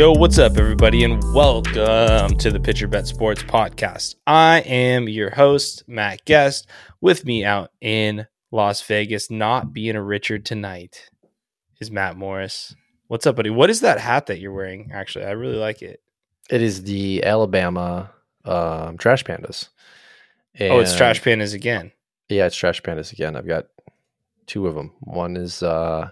Yo, what's up, everybody, and welcome to the Pitcher Bet Sports Podcast. I am your host, Matt Guest. With me out in Las Vegas, not being a Richard tonight, is Matt Morris. What's up, buddy? What is that hat that you're wearing? Actually, I really like it. It is the Alabama um, Trash Pandas. oh, it's Trash Pandas again. Yeah, it's Trash Pandas again. I've got two of them. One is uh,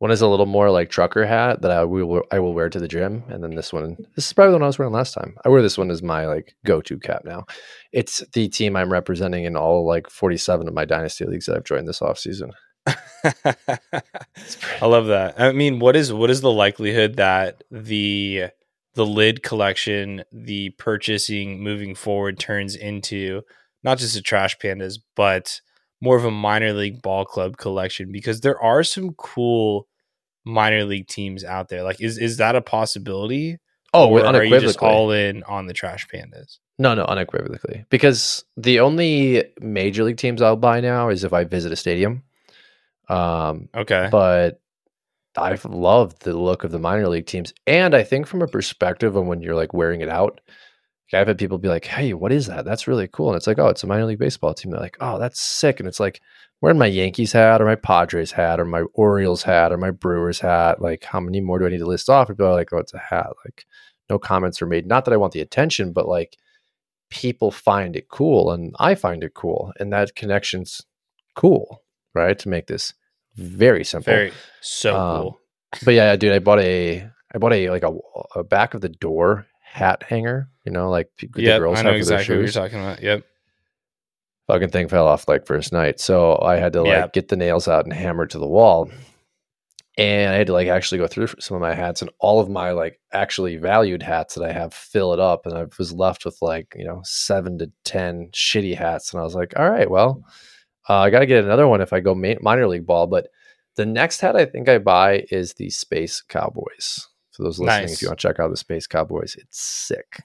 one is a little more like trucker hat that I will I will wear to the gym, and then this one. This is probably the one I was wearing last time. I wear this one as my like go to cap now. It's the team I'm representing in all like 47 of my dynasty leagues that I've joined this off offseason. I love that. I mean, what is what is the likelihood that the the lid collection, the purchasing moving forward turns into not just a trash pandas, but more of a minor league ball club collection because there are some cool minor league teams out there. Like is is that a possibility? Oh, or are you just unequivocally. all in on the trash pandas? No, no, unequivocally. Because the only major league teams I'll buy now is if I visit a stadium. Um, Okay. but I've loved the look of the minor league teams. And I think from a perspective of when you're like wearing it out, I've had people be like, Hey, what is that? That's really cool. And it's like, Oh, it's a minor league baseball team. They're like, Oh, that's sick. And it's like wearing my Yankees hat or my Padres hat or my Orioles hat or my Brewers hat. Like, how many more do I need to list off? And people are like, Oh, it's a hat. Like, no comments are made. Not that I want the attention, but like people find it cool and I find it cool. And that connection's cool, right? To make this very simple. Very so Um, cool. But yeah, dude, I bought a I bought a like a, a back of the door hat hanger, you know, like p- the Yep, girls I know have for their exactly what you're talking about. Yep. Fucking thing fell off like first night. So I had to like Yeah. get the nails out and hammer to the wall. And I had to like actually go through some of my hats and all of my like actually valued hats that I have fill it up. And I was left with like, you know, seven to 10 shitty hats. And I was like, all right, well, uh, I got to get another one if I go ma- minor league ball. But the next hat I think I buy is the Space Cowboys. For those listening, Nice. if you want to check out the Space Cowboys, it's sick.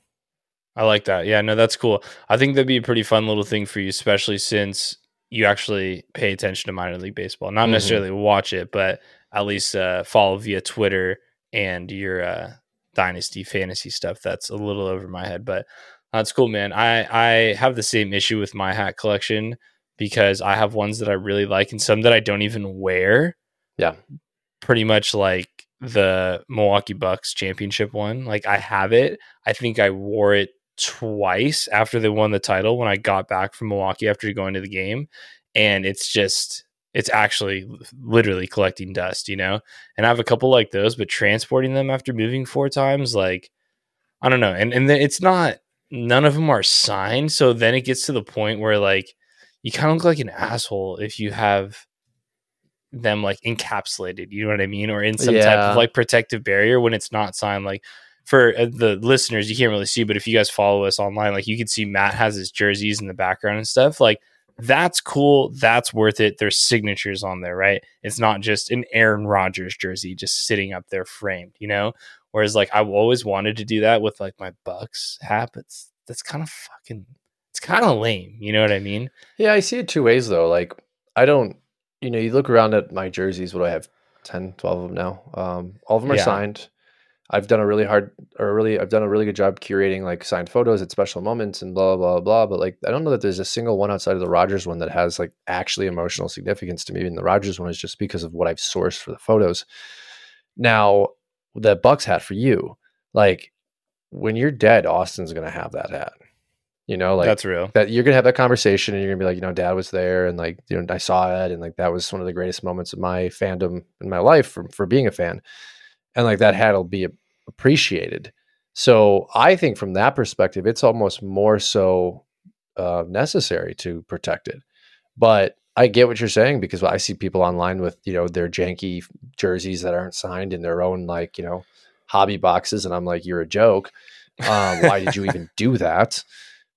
I like that. Yeah, no, that's cool. I think that'd be a pretty fun little thing for you, especially since you actually pay attention to minor league baseball. Not Mhm. necessarily watch it, but at least uh, follow via Twitter and your uh, dynasty fantasy stuff. That's a little over my head, but that's cool, man. I I have the same issue with my hat collection because I have ones that I really like and some that I don't even wear. Yeah. Pretty much like the Milwaukee Bucks championship one. Like I have it. I think I wore it twice after they won the title when I got back from Milwaukee after going to the game. And it's just, it's actually literally collecting dust, you know? And I have a couple like those, but transporting them after moving four times, like, I don't know. And, and it's not, none of them are signed. So then it gets to the point where like you kind of look like an asshole if you have them like encapsulated, you know what I mean? Or in some type of like protective barrier when it's not signed. Like, for uh, the listeners, you can't really see, but if you guys follow us online, like you can see Matt has his jerseys in the background and stuff. Like that's cool. That's worth it. There's signatures on there, right? It's not just an Aaron Rodgers jersey just sitting up there framed, you know? Whereas like I've always wanted to do that with like my Bucks hat, but that's kind of fucking, it's kind of lame. You know what I mean? Yeah, I see it two ways though. Like I don't, you know, you look around at my jerseys, what do I have 10, 12 of them now. Um, all of them are Yeah. signed. I've done a really hard or really I've done a really good job curating like signed photos at special moments and blah blah blah. But like I don't know that there's a single one outside of the Rodgers one that has like actually emotional significance to me. And the Rodgers one is just because of what I've sourced for the photos. Now, the Bucks hat for you, like when you're dead, Austin's gonna have that hat. You know, like that's real. that you're gonna have that conversation and you're gonna be like, you know, dad was there and like, you know, I saw it and like that was one of the greatest moments of my fandom in my life for, for being a fan. And like that hat will be appreciated. So I think from that perspective, it's almost more so uh, necessary to protect it. But I get what you're saying because I see people online with, you know, their janky jerseys that aren't signed in their own like, you know, hobby boxes. And I'm like, you're a joke. Um, why did you even do that?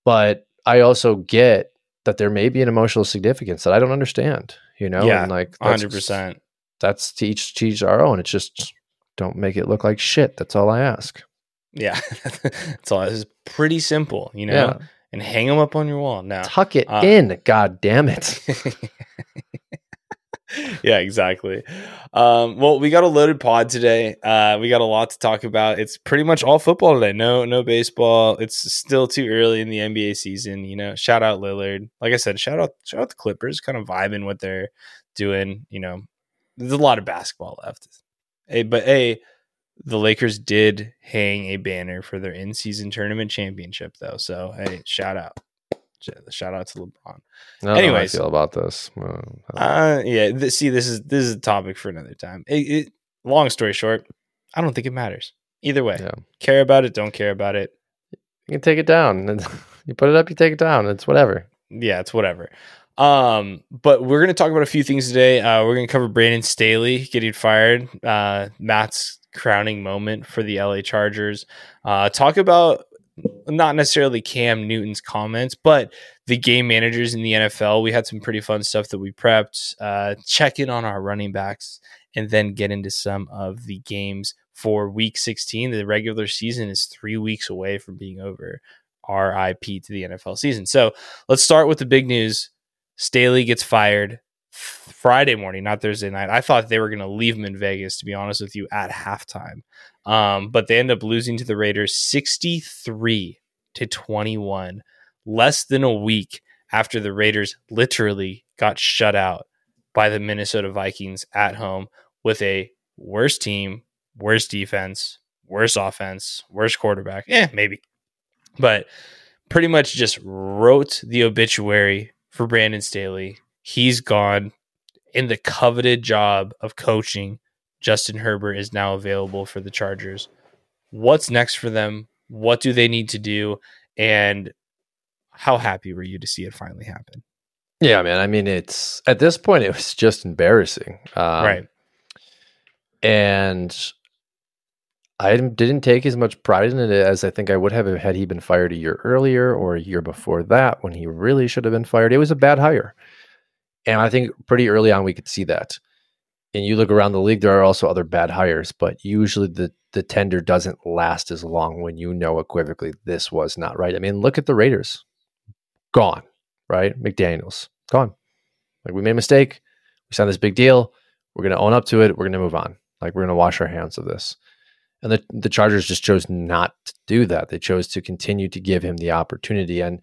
But I also get that there may be an emotional significance that I don't understand, you know? Yeah, and like hundred percent. That's to each to each our own. It's just don't make it look like shit. That's all I ask. Yeah, it's all. It's pretty simple, you know. Yeah. And hang them up on your wall now. Tuck it Uh, in. God damn it. yeah, exactly. Um, well, we got a loaded pod today. Uh, we got a lot to talk about. It's pretty much all football today. No, no baseball. It's still too early in the NBA season. You know, shout out Lillard. Like I said, shout out, shout out the Clippers. Kind of vibing what they're doing. You know, there's a lot of basketball left. Hey, but hey, the Lakers did hang a banner for their in-season tournament championship, though. So hey, shout out. Shout out to LeBron. I Anyways, feel about this. Uh, yeah. Th- see, this is this is a topic for another time. It, it, long story short, I don't think it matters either way. Yeah. Care about it, don't care about it. You can take it down. you put it up, you take it down. It's whatever. Yeah, it's whatever. Um, but we're going to talk about a few things today. Uh, we're going to cover Brandon Staley getting fired, uh, Matt's crowning moment for the LA Chargers. Uh, talk about not necessarily Cam Newton's comments, but the game managers in the NFL. We had some pretty fun stuff that we prepped. Uh, check in on our running backs and then get into some of the games for week 16. The regular season is three weeks away from being over. RIP to the NFL season. So let's start with the big news. Staley gets fired Friday morning, not Thursday night. I thought they were going to leave him in Vegas, to be honest with you, at halftime. Um, but they end up losing to the Raiders 63 to 21, less than a week after the Raiders literally got shut out by the Minnesota Vikings at home with a worse team, worse defense, worse offense, worse quarterback. Yeah, maybe. But pretty much just wrote the obituary for Brandon Staley. He's gone in the coveted job of coaching Justin Herbert is now available for the Chargers. What's next for them? What do they need to do? And how happy were you to see it finally happen? Yeah, man. I mean, it's at this point, it was just embarrassing. Um, right. And I didn't take as much pride in it as I think I would have had he been fired a year earlier or a year before that when he really should have been fired. It was a bad hire. And I think pretty early on we could see that and you look around the league, there are also other bad hires, but usually the the tender doesn't last as long when you know equivocally this was not right. I mean, look at the Raiders, gone, right? McDaniel's gone. Like we made a mistake, we signed this big deal. We're going to own up to it. We're going to move on. Like we're going to wash our hands of this. And the the Chargers just chose not to do that. They chose to continue to give him the opportunity and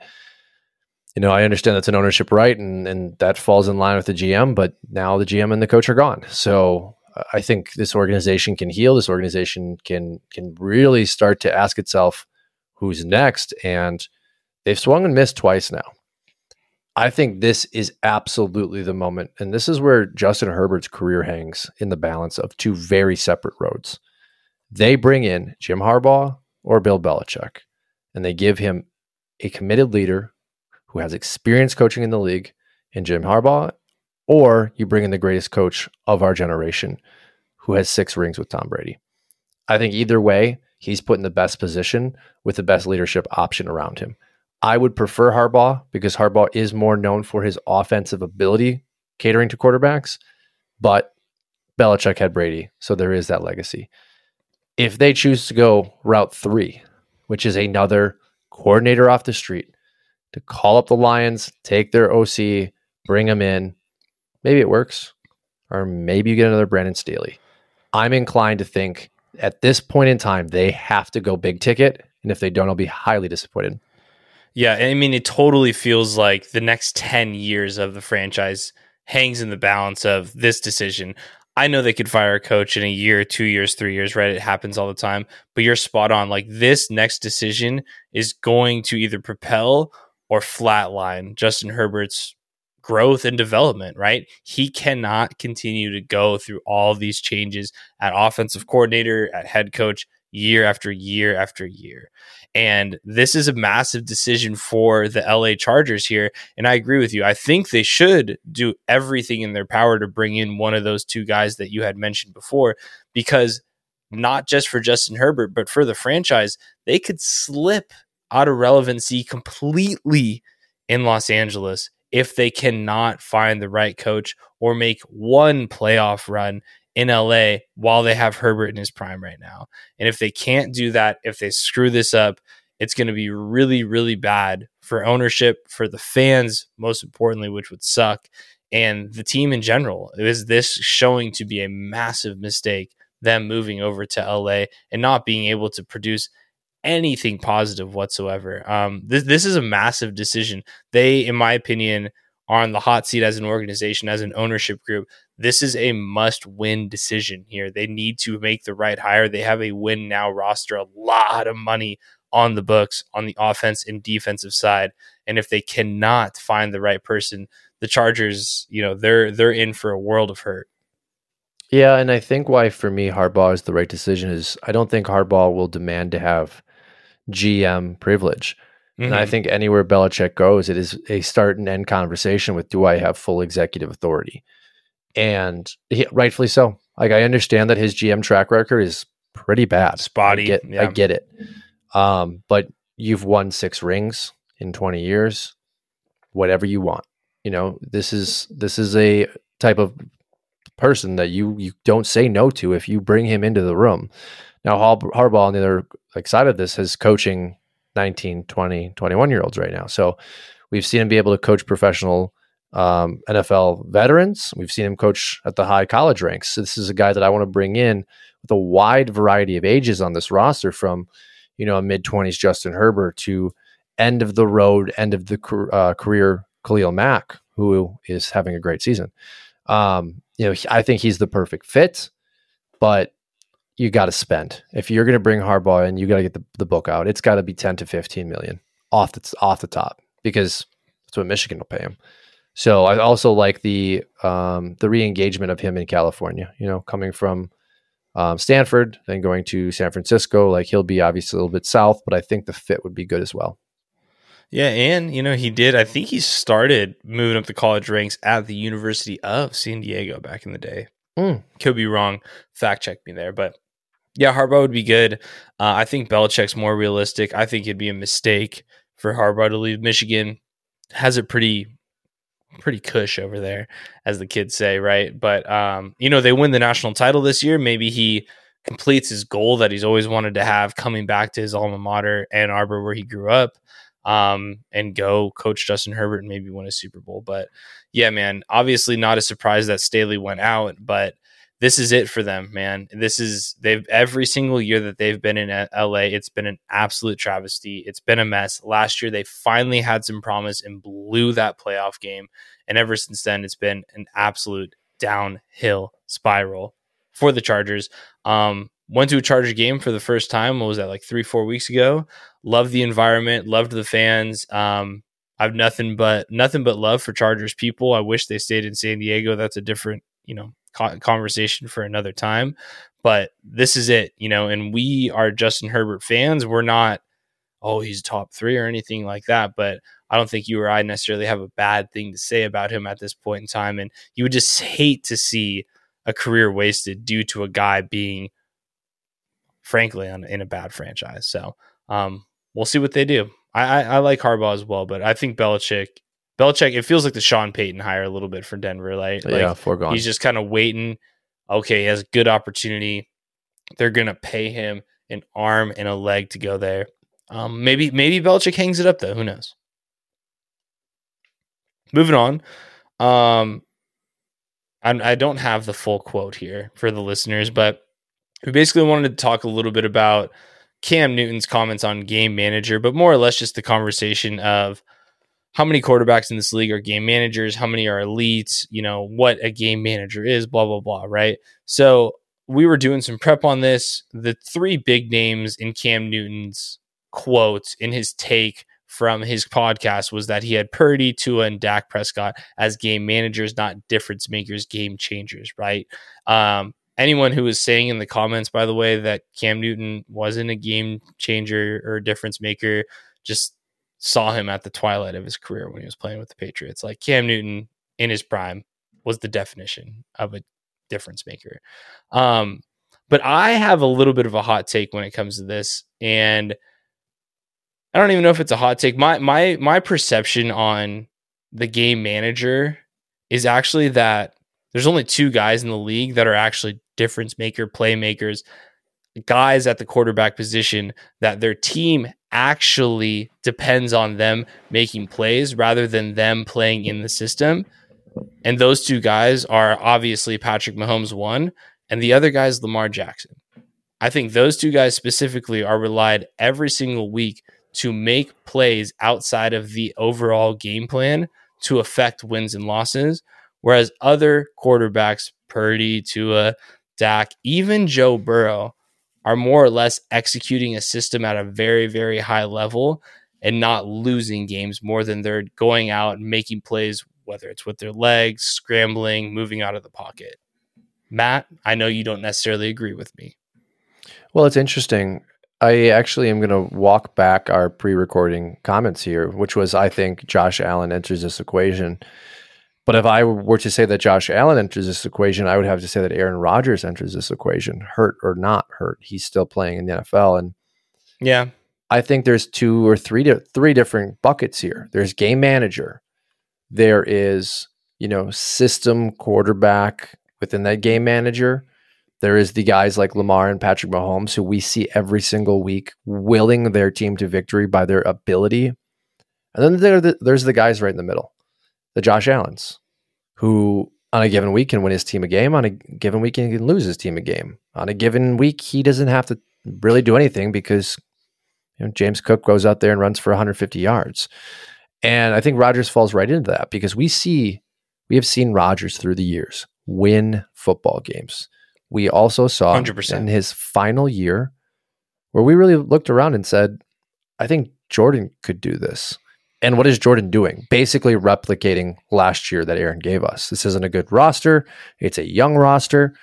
you know, I understand that's an ownership right and, and that falls in line with the GM, but now the GM and the coach are gone. So uh, I think this organization can heal. This organization can can really start to ask itself who's next. And they've swung and missed twice now. I think this is absolutely the moment. And this is where Justin Herbert's career hangs in the balance of two very separate roads. They bring in Jim Harbaugh or Bill Belichick, and they give him a committed leader who has experience coaching in the league in Jim Harbaugh, or you bring in the greatest coach of our generation who has six rings with Tom Brady. I think either way, he's put in the best position with the best leadership option around him. I would prefer Harbaugh because Harbaugh is more known for his offensive ability catering to quarterbacks, but Belichick had Brady, so there is that legacy. If they choose to go route three, which is another coordinator off the street, to call up the Lions, take their OC, bring them in. Maybe it works, or maybe you get another Brandon Staley. I'm inclined to think at this point in time they have to go big ticket, and if they don't, I'll be highly disappointed. Yeah, I mean, it totally feels like the next ten years of the franchise hangs in the balance of this decision. I know they could fire a coach in a year, two years, three years, right? It happens all the time. But you're spot on. Like this next decision is going to either propel or flatline Justin Herbert's growth and development, right? He cannot continue to go through all these changes at offensive coordinator, at head coach, year after year after year. And this is a massive decision for the LA Chargers here. And I agree with you. I think they should do everything in their power to bring in one of those two guys that you had mentioned before, because not just for Justin Herbert, but for the franchise, they could slip out of relevancy completely in Los Angeles if they cannot find the right coach or make one playoff run in LA while they have Herbert in his prime right now. And if they can't do that, if they screw this up, it's going to be really, really bad for ownership, for the fans, most importantly, which would suck. and the team in general. Is this showing to be a massive mistake? Them moving over to LA and not being able to produce anything positive whatsoever. Um, this this is a massive decision. They, in my opinion, on the hot seat as an organization, as an ownership group. This is a must win decision here. They need to make the right hire. They have a win now roster, a lot of money on the books on the offense and defensive side. And if they cannot find the right person, the Chargers, you know, they're they're in for a world of hurt. Yeah, and I think why for me Harbaugh is the right decision is I don't think Harbaugh will demand to have GM privilege. Mm-hmm. And I mm-hmm. think anywhere Belichick goes, it is a start and end conversation with do I have full executive authority? And he, rightfully so. Like I understand that his GM track record is pretty bad. Spotty. I get, yeah. I get it. Um, but you've won six rings in 20 years, whatever you want. You know, this is this is a type of person that you you don't say no to if you bring him into the room. Now, Harbaugh on the other like side of this is coaching 19, 20, 21 year olds right now. So we've seen him be able to coach professional um, NFL veterans. We've seen him coach at the high college ranks. So this is a guy that I want to bring in with a wide variety of ages on this roster from, you know, a mid 20s Justin Herbert to end of the road, end of the uh, career Khalil Mack, who is having a great season. Um, you know, I think he's the perfect fit, but you got to spend. If you're going to bring Harbaugh in, you got to get the, the book out. It's got to be 10 to 15 million off the, off the top because that's what Michigan will pay him. So I also like the um, the re-engagement of him in California. You know, coming from um, Stanford, then going to San Francisco. Like he'll be obviously a little bit south, but I think the fit would be good as well. Yeah, and you know he did. I think he started moving up the college ranks at the University of San Diego back in the day. Mm. Could be wrong. Fact check me there, but yeah, Harbaugh would be good. Uh, I think Belichick's more realistic. I think it'd be a mistake for Harbaugh to leave Michigan. Has it pretty pretty cush over there, as the kids say, right? But um, you know, they win the national title this year. Maybe he completes his goal that he's always wanted to have, coming back to his alma mater, Ann Arbor, where he grew up, um, and go coach Justin Herbert and maybe win a Super Bowl. But yeah, man, obviously not a surprise that Staley went out, but this is it for them, man. This is they've every single year that they've been in LA, it's been an absolute travesty. It's been a mess. Last year they finally had some promise and blew that playoff game, and ever since then it's been an absolute downhill spiral for the Chargers. Um, went to a Charger game for the first time. What was that like three, four weeks ago? Loved the environment, loved the fans. Um, I've nothing but nothing but love for Chargers people. I wish they stayed in San Diego. That's a different, you know, conversation for another time. But this is it, you know, and we are Justin Herbert fans. We're not, oh, he's top three or anything like that. But I don't think you or I necessarily have a bad thing to say about him at this point in time. And you would just hate to see a career wasted due to a guy being, frankly, on, in a bad franchise. So um, we'll see what they do. I, I, I like Harbaugh as well, but I think Belichick Belichick, it feels like the Sean Payton hire a little bit for Denver. Like, yeah, like foregone. He's just kind of waiting. Okay, he has a good opportunity. They're gonna pay him an arm and a leg to go there. Um, maybe maybe Belichick hangs it up though. Who knows? Moving on. Um, I'm, I don't have the full quote here for the listeners, but we basically wanted to talk a little bit about Cam Newton's comments on game manager, but more or less just the conversation of how many quarterbacks in this league are game managers, how many are elites, you know, what a game manager is, blah, blah, blah, right? So we were doing some prep on this. The three big names in Cam Newton's quotes in his take from his podcast was that he had Purdy, Tua, and Dak Prescott as game managers, not difference makers, game changers, right? Um, anyone who was saying in the comments, by the way, that Cam Newton wasn't a game changer or difference maker, just saw him at the twilight of his career when he was playing with the Patriots. Like Cam Newton in his prime was the definition of a difference maker. Um, but I have a little bit of a hot take when it comes to this, and I don't even know if it's a hot take. My my my perception on the game manager is actually that there's only two guys in the league that are actually difference maker playmakers guys at the quarterback position that their team actually depends on them making plays rather than them playing in the system. And those two guys are obviously Patrick Mahomes, one, and the other guy is Lamar Jackson. I think those two guys specifically are relied every single week to make plays outside of the overall game plan to affect wins and losses. Whereas other quarterbacks, Purdy, Tua, Dak, even Joe Burrow, are more or less executing a system at a very, very high level and not losing games more than they're going out and making plays, whether it's with their legs, scrambling, moving out of the pocket. Matt, I know you don't necessarily agree with me. Well, it's interesting. I actually am going to walk back our pre recording comments here, which was I think Josh Allen enters this equation. But if I were to say that Josh Allen enters this equation, I would have to say that Aaron Rodgers enters this equation, hurt or not hurt. He's still playing in the NFL. And yeah, I think there's two or three, three different buckets here. There's game manager, there is, you know, system quarterback within that game manager there is the guys like Lamar and Patrick Mahomes who we see every single week willing their team to victory by their ability. And then there there's the guys right in the middle, the Josh Allens, who on a given week can win his team a game. On a given week, he can lose his team a game. On a given week, he doesn't have to really do anything because you know, James Cook goes out there and runs for 150 yards. And I think Rodgers falls right into that because we see, we have seen Rodgers through the years win football games we also saw 100%. in his final year where we really looked around and said, I think Jordan could do this. And what is Jordan doing? Basically replicating last year that Aaron gave us. This isn't a good roster. It's a young roster.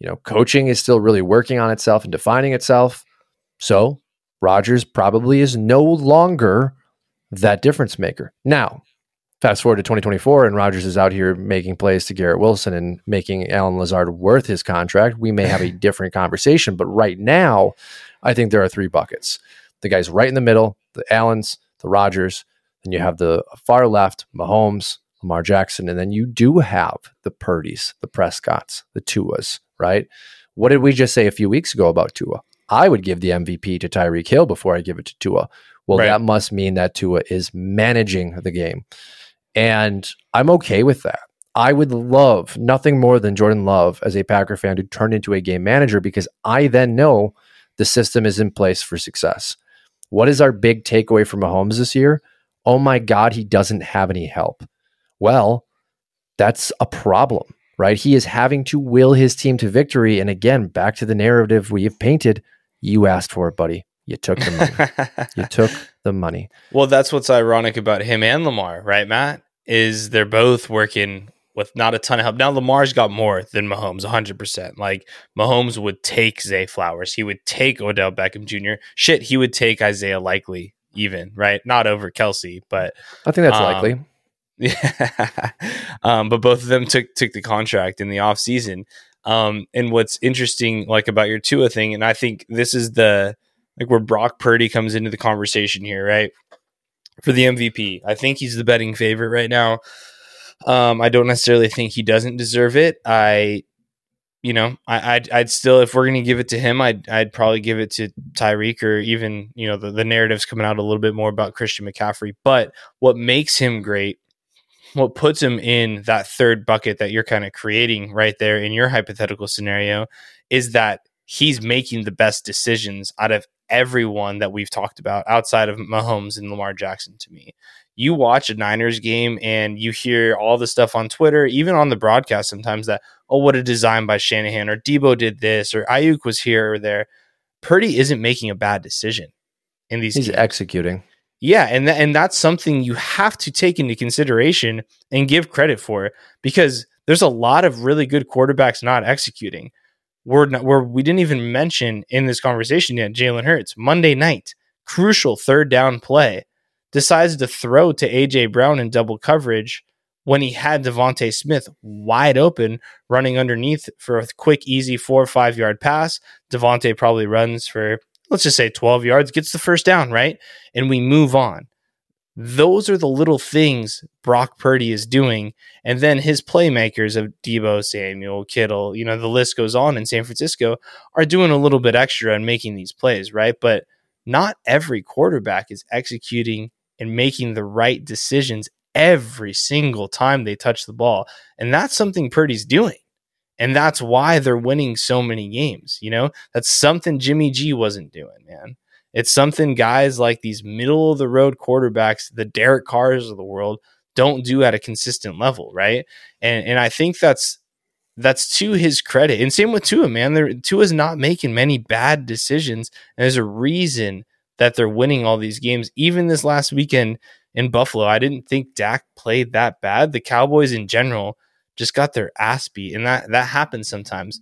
You know, coaching is still really working on itself and defining itself. So Rodgers probably is no longer that difference maker. Now, fast forward to 2024 and Rodgers is out here making plays to Garrett Wilson and making Allen Lazard worth his contract, we may have a different conversation. But right now, I think there are three buckets. The guys right in the middle, the Allens, the Rodgers, then you have the far left, Mahomes, Lamar Jackson, and then you do have the Purdys, the Prescotts, the Tuas, right? What did we just say a few weeks ago about Tua? I would give the MVP to Tyreek Hill before I give it to Tua. Well, right. that must mean that Tua is managing the game. And I'm okay with that. I would love nothing more than Jordan Love as a Packer fan to turn into a game manager because I then know the system is in place for success. What is our big takeaway from Mahomes this year? Oh my God, he doesn't have any help. Well, that's a problem, right? He is having to will his team to victory. And again, back to the narrative we have painted, you asked for it, buddy. You took the money. you took the money. Well, that's what's ironic about him and Lamar, right, Matt? Is they're both working with not a ton of help. Now Lamar's got more than Mahomes, 100%. Like Mahomes would take Zay Flowers. He would take Odell Beckham Jr. Shit, he would take Isaiah Likely even, right? Not over Kelsey, but I think that's um, likely. Yeah. um, but both of them took took the contract in the offseason. Um, and what's interesting like about your Tua thing, and I think this is the like where Brock Purdy comes into the conversation here, right? For the MVP. I think he's the betting favorite right now. Um, I don't necessarily think he doesn't deserve it. I, you know, I, would I'd still, if we're going to give it to him, I'd, I'd probably give it to Tyreek or even, you know, the, the narrative's coming out a little bit more about Christian McCaffrey. But what makes him great, what puts him in that third bucket that you're kind of creating right there in your hypothetical scenario is that he's making the best decisions out of everyone that we've talked about outside of Mahomes and Lamar Jackson to me. You watch a Niners game and you hear all the stuff on Twitter, even on the broadcast sometimes that, oh, what a design by Shanahan, or Deebo did this, or Aiyuk was here or there. Purdy isn't making a bad decision in these He's games. executing. Yeah, and th- and that's something you have to take into consideration and give credit for because there's a lot of really good quarterbacks not executing we're not, we're, we didn't even mention in this conversation yet Jalen Hurts Monday night, crucial third down play, decides to throw to AJ Brown in double coverage when he had DeVonta Smith wide open running underneath for a quick, easy four or five yard pass. DeVonta probably runs for let's just say 12 yards, gets the first down, right? And we move on. Those are the little things Brock Purdy is doing. And then his playmakers of Deebo, Samuel, Kittle, you know, the list goes on in San Francisco are doing a little bit extra and making these plays, right? But not every quarterback is executing and making the right decisions every single time they touch the ball. And that's something Purdy's doing. And that's why they're winning so many games. You know, that's something Jimmy G wasn't doing, man. It's something guys like these middle of the road quarterbacks, the Derek Carrs of the world, don't do at a consistent level, right? And and I think that's that's to his credit. And same with Tua, man. There, Tua's not making many bad decisions. And there's a reason that they're winning all these games. Even this last weekend in Buffalo, I didn't think Dak played that bad. The Cowboys in general just got their ass beat. And that that happens sometimes.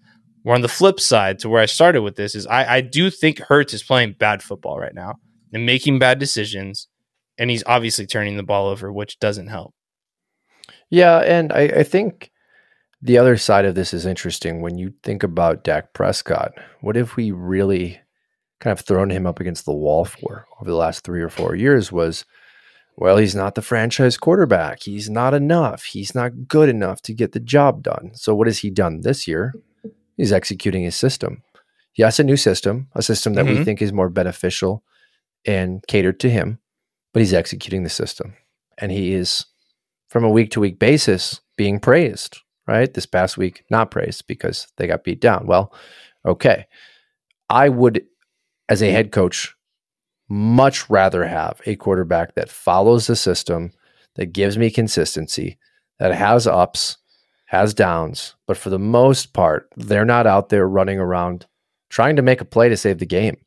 On the flip side to where I started with this is I, I do think Hurts is playing bad football right now and making bad decisions. And he's obviously turning the ball over, which doesn't help. Yeah, and I, I think the other side of this is interesting when you think about Dak Prescott. What if we really kind of thrown him up against the wall for over the last three or four years was, well, he's not the franchise quarterback. He's not enough. He's not good enough to get the job done. So what has he done this year? He's executing his system. He has a new system, a system that mm-hmm. we think is more beneficial and catered to him, but he's executing the system. And he is, from a week to week basis, being praised right? This past week, not praised because they got beat down. Well, okay. I would, as a head coach, much rather have a quarterback that follows the system, that gives me consistency, that has ups, has downs, but for the most part, they're not out there running around trying to make a play to save the game.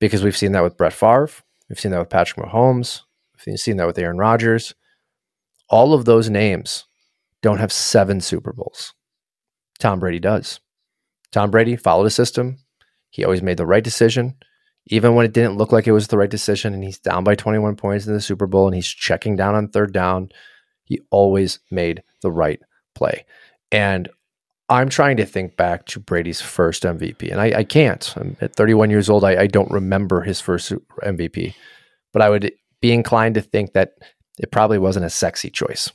Because we've seen that with Brett Favre, we've seen that with Patrick Mahomes, we've seen that with Aaron Rodgers. All of those names don't have seven Super Bowls. Tom Brady does. Tom Brady followed a system. He always made the right decision, even when it didn't look like it was the right decision. And he's down by 21 points in the Super Bowl and he's checking down on third down. He always made the right play. And I'm trying to think back to Brady's first MVP, and I, I can't. I'm at 31 years old. I, I don't remember his first MVP, but I would be inclined to think that it probably wasn't a sexy choice.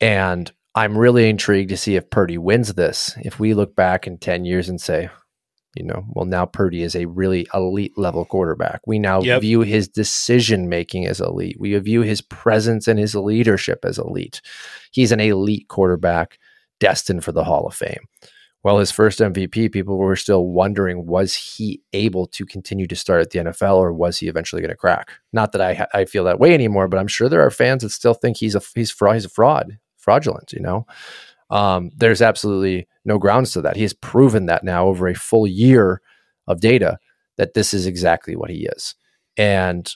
And I'm really intrigued to see if Purdy wins this. If we look back in 10 years and say, you know, well, now Purdy is a really elite level quarterback. We now yep. view his decision making as elite. We view his presence and his leadership as elite. He's an elite quarterback destined for the Hall of Fame. Well, his first MVP, people were still wondering was he able to continue to start at the NFL or was he eventually going to crack? Not that I I feel that way anymore, but I'm sure there are fans that still think he's a he's fraud, he's a fraud fraudulent, you know? Um, there's absolutely no grounds to that. He has proven that now over a full year of data that this is exactly what he is. And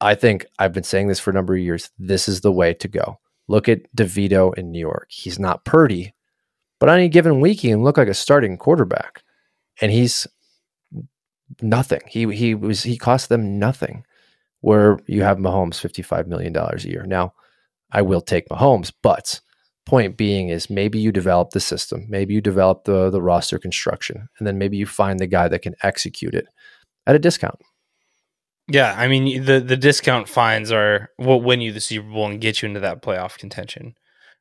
I think I've been saying this for a number of years. This is the way to go. Look at DeVito in New York. He's not Purdy, but on any given week, he can look like a starting quarterback. And he's nothing. He he was he cost them nothing. Where you have Mahomes $55 million a year. Now, I will take Mahomes. But point being is maybe you develop the system, maybe you develop the the roster construction, and then maybe you find the guy that can execute it at a discount. Yeah, I mean the the discount fines are what win you the Super Bowl and get you into that playoff contention,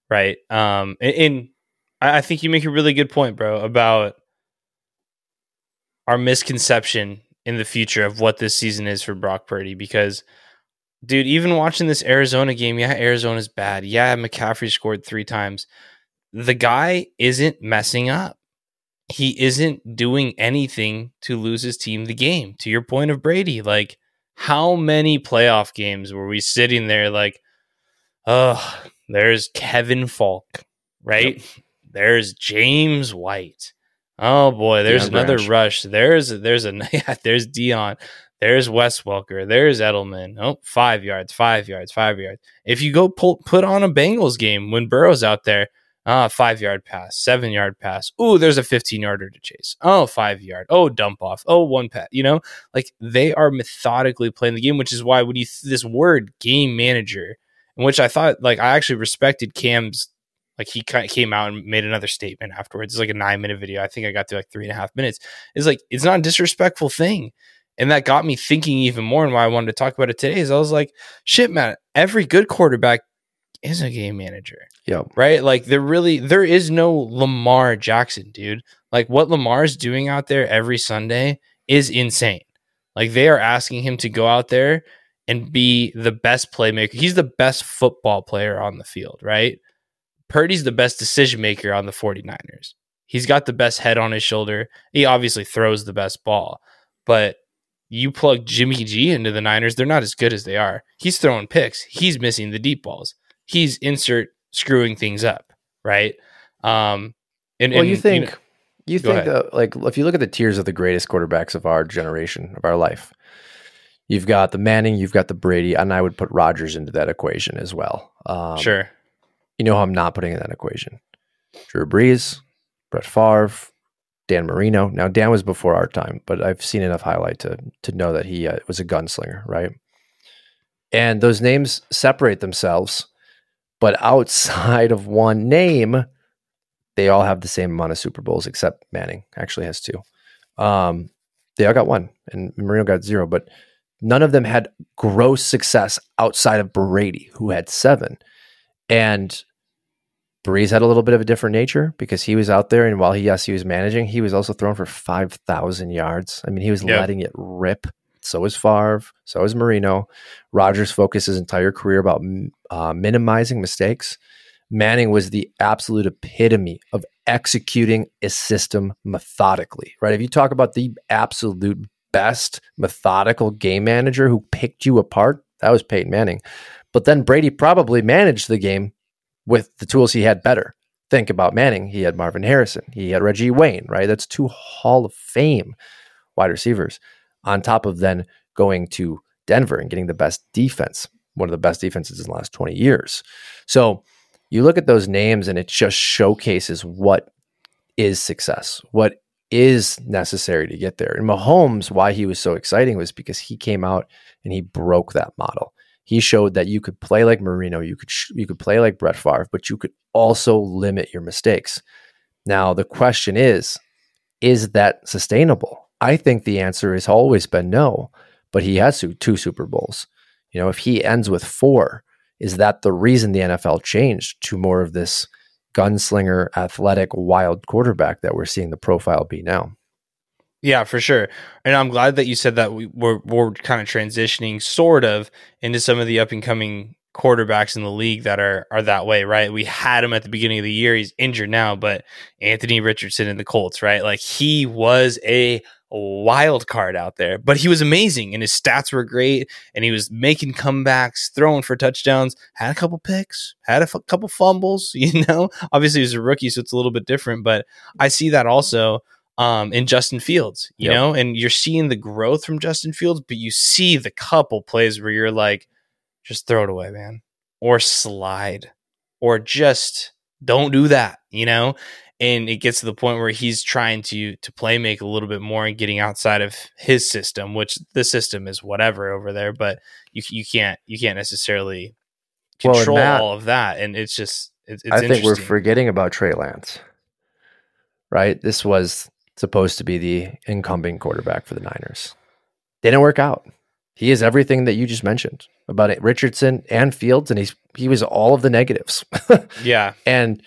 right? Um, and, and I think you make a really good point, bro, about our misconception in the future of what this season is for Brock Purdy because dude, even watching this Arizona game, yeah, Arizona's bad. Yeah, McCaffrey scored three times. The guy isn't messing up. He isn't doing anything to lose his team the game. To your point of Brady, like how many playoff games were we sitting there like, oh, there's Kevin Faulk, right? Yep. There's James White. Oh boy, there's another Branch. rush. There's there's a yeah, there's Deion. There's Wes Welker. There's Edelman. Oh, five yards, five yards, five yards. If you go pull, put on a Bengals game when Burrow's out there, ah, five yard pass, seven yard pass. Ooh, there's a 15 yarder to Chase. Oh, five yard. Oh, dump off. Oh, one pat. You know, like they are methodically playing the game, which is why when you th- this word game manager, in which I thought like I actually respected Cam's like he kind of came out and made another statement afterwards. It's like a nine minute video. I think I got to like three and a half minutes. It's like it's not a disrespectful thing. And that got me thinking even more. And why I wanted to talk about it today is I was like, shit, man, every good quarterback is a game manager. Yeah. Right. Like there really, there is no Lamar Jackson, dude. Like what Lamar's doing out there every Sunday is insane. Like they are asking him to go out there and be the best playmaker. He's the best football player on the field, right? Purdy's the best decision maker on the 49ers. He's got the best head on his shoulder. He obviously throws the best ball, but you plug Jimmy G into the Niners, they're not as good as they are. He's throwing picks. He's missing the deep balls. He's insert screwing things up, right? Um, and, well, and, you think know, you think that like if you look at the tiers of the greatest quarterbacks of our generation of our life, you've got the Manning, you've got the Brady, and I would put Rodgers into that equation as well. Um, sure. You know, I'm not putting in that equation. Drew Brees, Brett Favre, Dan Marino. Now Dan was before our time, but I've seen enough highlight to to know that he uh, was a gunslinger, right? And those names separate themselves, but outside of one name, they all have the same amount of Super Bowls, except Manning actually has two. Um, they all got one, and Marino got zero, but none of them had gross success outside of Brady, who had seven. And Brees had a little bit of a different nature because he was out there, and while he yes he was managing, he was also throwing for five thousand yards. I mean, he was letting it rip. So is Favre. So is Marino. Rodgers focused his entire career about uh, minimizing mistakes. Manning was the absolute epitome of executing a system methodically. Right? If you talk about the absolute best methodical game manager who picked you apart, that was Peyton Manning. But then Brady probably managed the game with the tools he had better. Think about Manning. He had Marvin Harrison. He had Reggie Wayne, right? That's two Hall of Fame wide receivers. On top of then going to Denver and getting the best defense, one of the best defenses in the last 20 years. So you look at those names and it just showcases what is success, what is necessary to get there. And Mahomes, why he was so exciting was because he came out and he broke that model he showed that you could play like Marino, you could sh- you could play like Brett Favre, but you could also limit your mistakes. Now the question is, is that sustainable? I think the answer has always been no. But he has two Super Bowls. You know, if he ends with four, is that the reason the NFL changed to more of this gunslinger, athletic, wild quarterback that we're seeing the profile be now? Yeah, for sure. And I'm glad that you said that we, we're, we're kind of transitioning sort of into some of the up and coming quarterbacks in the league that are are that way, right? We had him at the beginning of the year. He's injured now, but Anthony Richardson in the Colts, right? Like he was a wild card out there, but he was amazing and his stats were great and he was making comebacks, throwing for touchdowns, had a couple picks, had a f- couple fumbles, you know. Obviously, he was a rookie, so it's a little bit different, but I see that also um, in Justin Fields, you Yep. know, and you're seeing the growth from Justin Fields, but you see the couple plays where you're like, just throw it away, man, or slide, or just don't do that, you know. And it gets to the point where he's trying to to play make a little bit more and getting outside of his system, which the system is whatever over there, but you you can't you can't necessarily Well, control Matt- all of that, and it's just it's, it's I think we're forgetting about Trey Lance. Right? This was supposed to be the incumbent quarterback for the Niners. Didn't work out. He is everything that you just mentioned about it, Richardson and Fields, and he's he was all of the negatives. yeah, and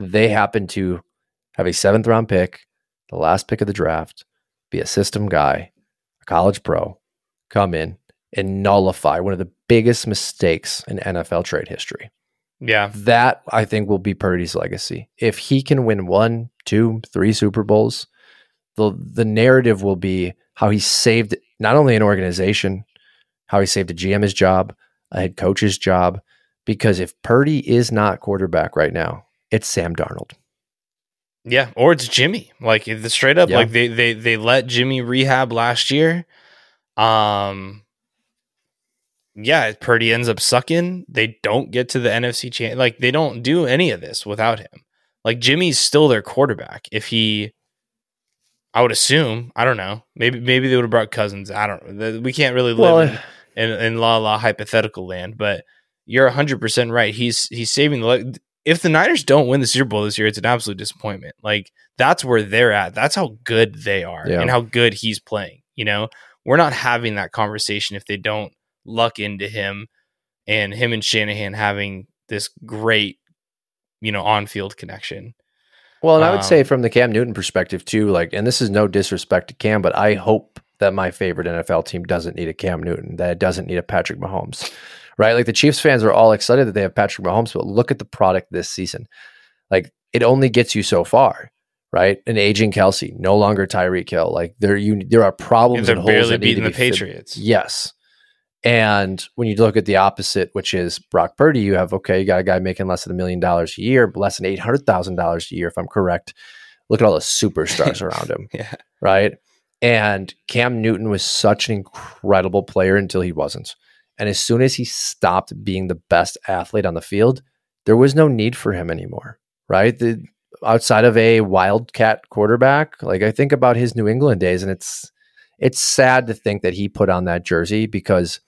they happen to have a seventh round pick, the last pick of the draft, be a system guy, a college pro, come in and nullify one of the biggest mistakes in NFL trade history. yeah, That I think will be Purdy's legacy. If he can win one, two, three Super Bowls, the the narrative will be how he saved not only an organization, how he saved a GM's job, a head coach's job. Because if Purdy is not quarterback right now, it's Sam Darnold. Yeah, or it's Jimmy. Like the straight up, Yeah. like they they they let Jimmy rehab last year. Um, yeah, Purdy ends up sucking. They don't get to the NFC champ. Like they don't do any of this without him. Like Jimmy's still their quarterback. If he, I would assume. I don't know. Maybe maybe they would have brought Cousins. I don't. know. We can't really live Well, in, in in la la hypothetical land. But you're hundred percent right. He's he's saving the. If the Niners don't win the Super Bowl this year, it's an absolute disappointment. Like that's where they're at. That's how good they are Yeah. and how good he's playing. You know, we're not having that conversation if they don't luck into him and him and Shanahan having this great, you know, on field connection. Well, and I would Um, say from the Cam Newton perspective too, like, and this is no disrespect to Cam, but I hope that my favorite NFL team doesn't need a Cam Newton, that it doesn't need a Patrick Mahomes, right? Like the Chiefs fans are all excited that they have Patrick Mahomes, but look at the product this season. Like it only gets you so far, right? An aging Kelce, no longer Tyreek Hill. Like there, you there are problems. They're and holes barely beating the be. Patriots. Yes. And when you look at the opposite, which is Brock Purdy, you have okay, you got a guy making less than a million dollars a year, less than eight hundred thousand dollars a year, if I'm correct. Look at all the superstars around him, Yeah. right? And Cam Newton was such an incredible player until he wasn't. And as soon as he stopped being the best athlete on the field, there was no need for him anymore, right? The, outside of a wildcat quarterback, like I think about his New England days, and it's it's sad to think that he put on that jersey because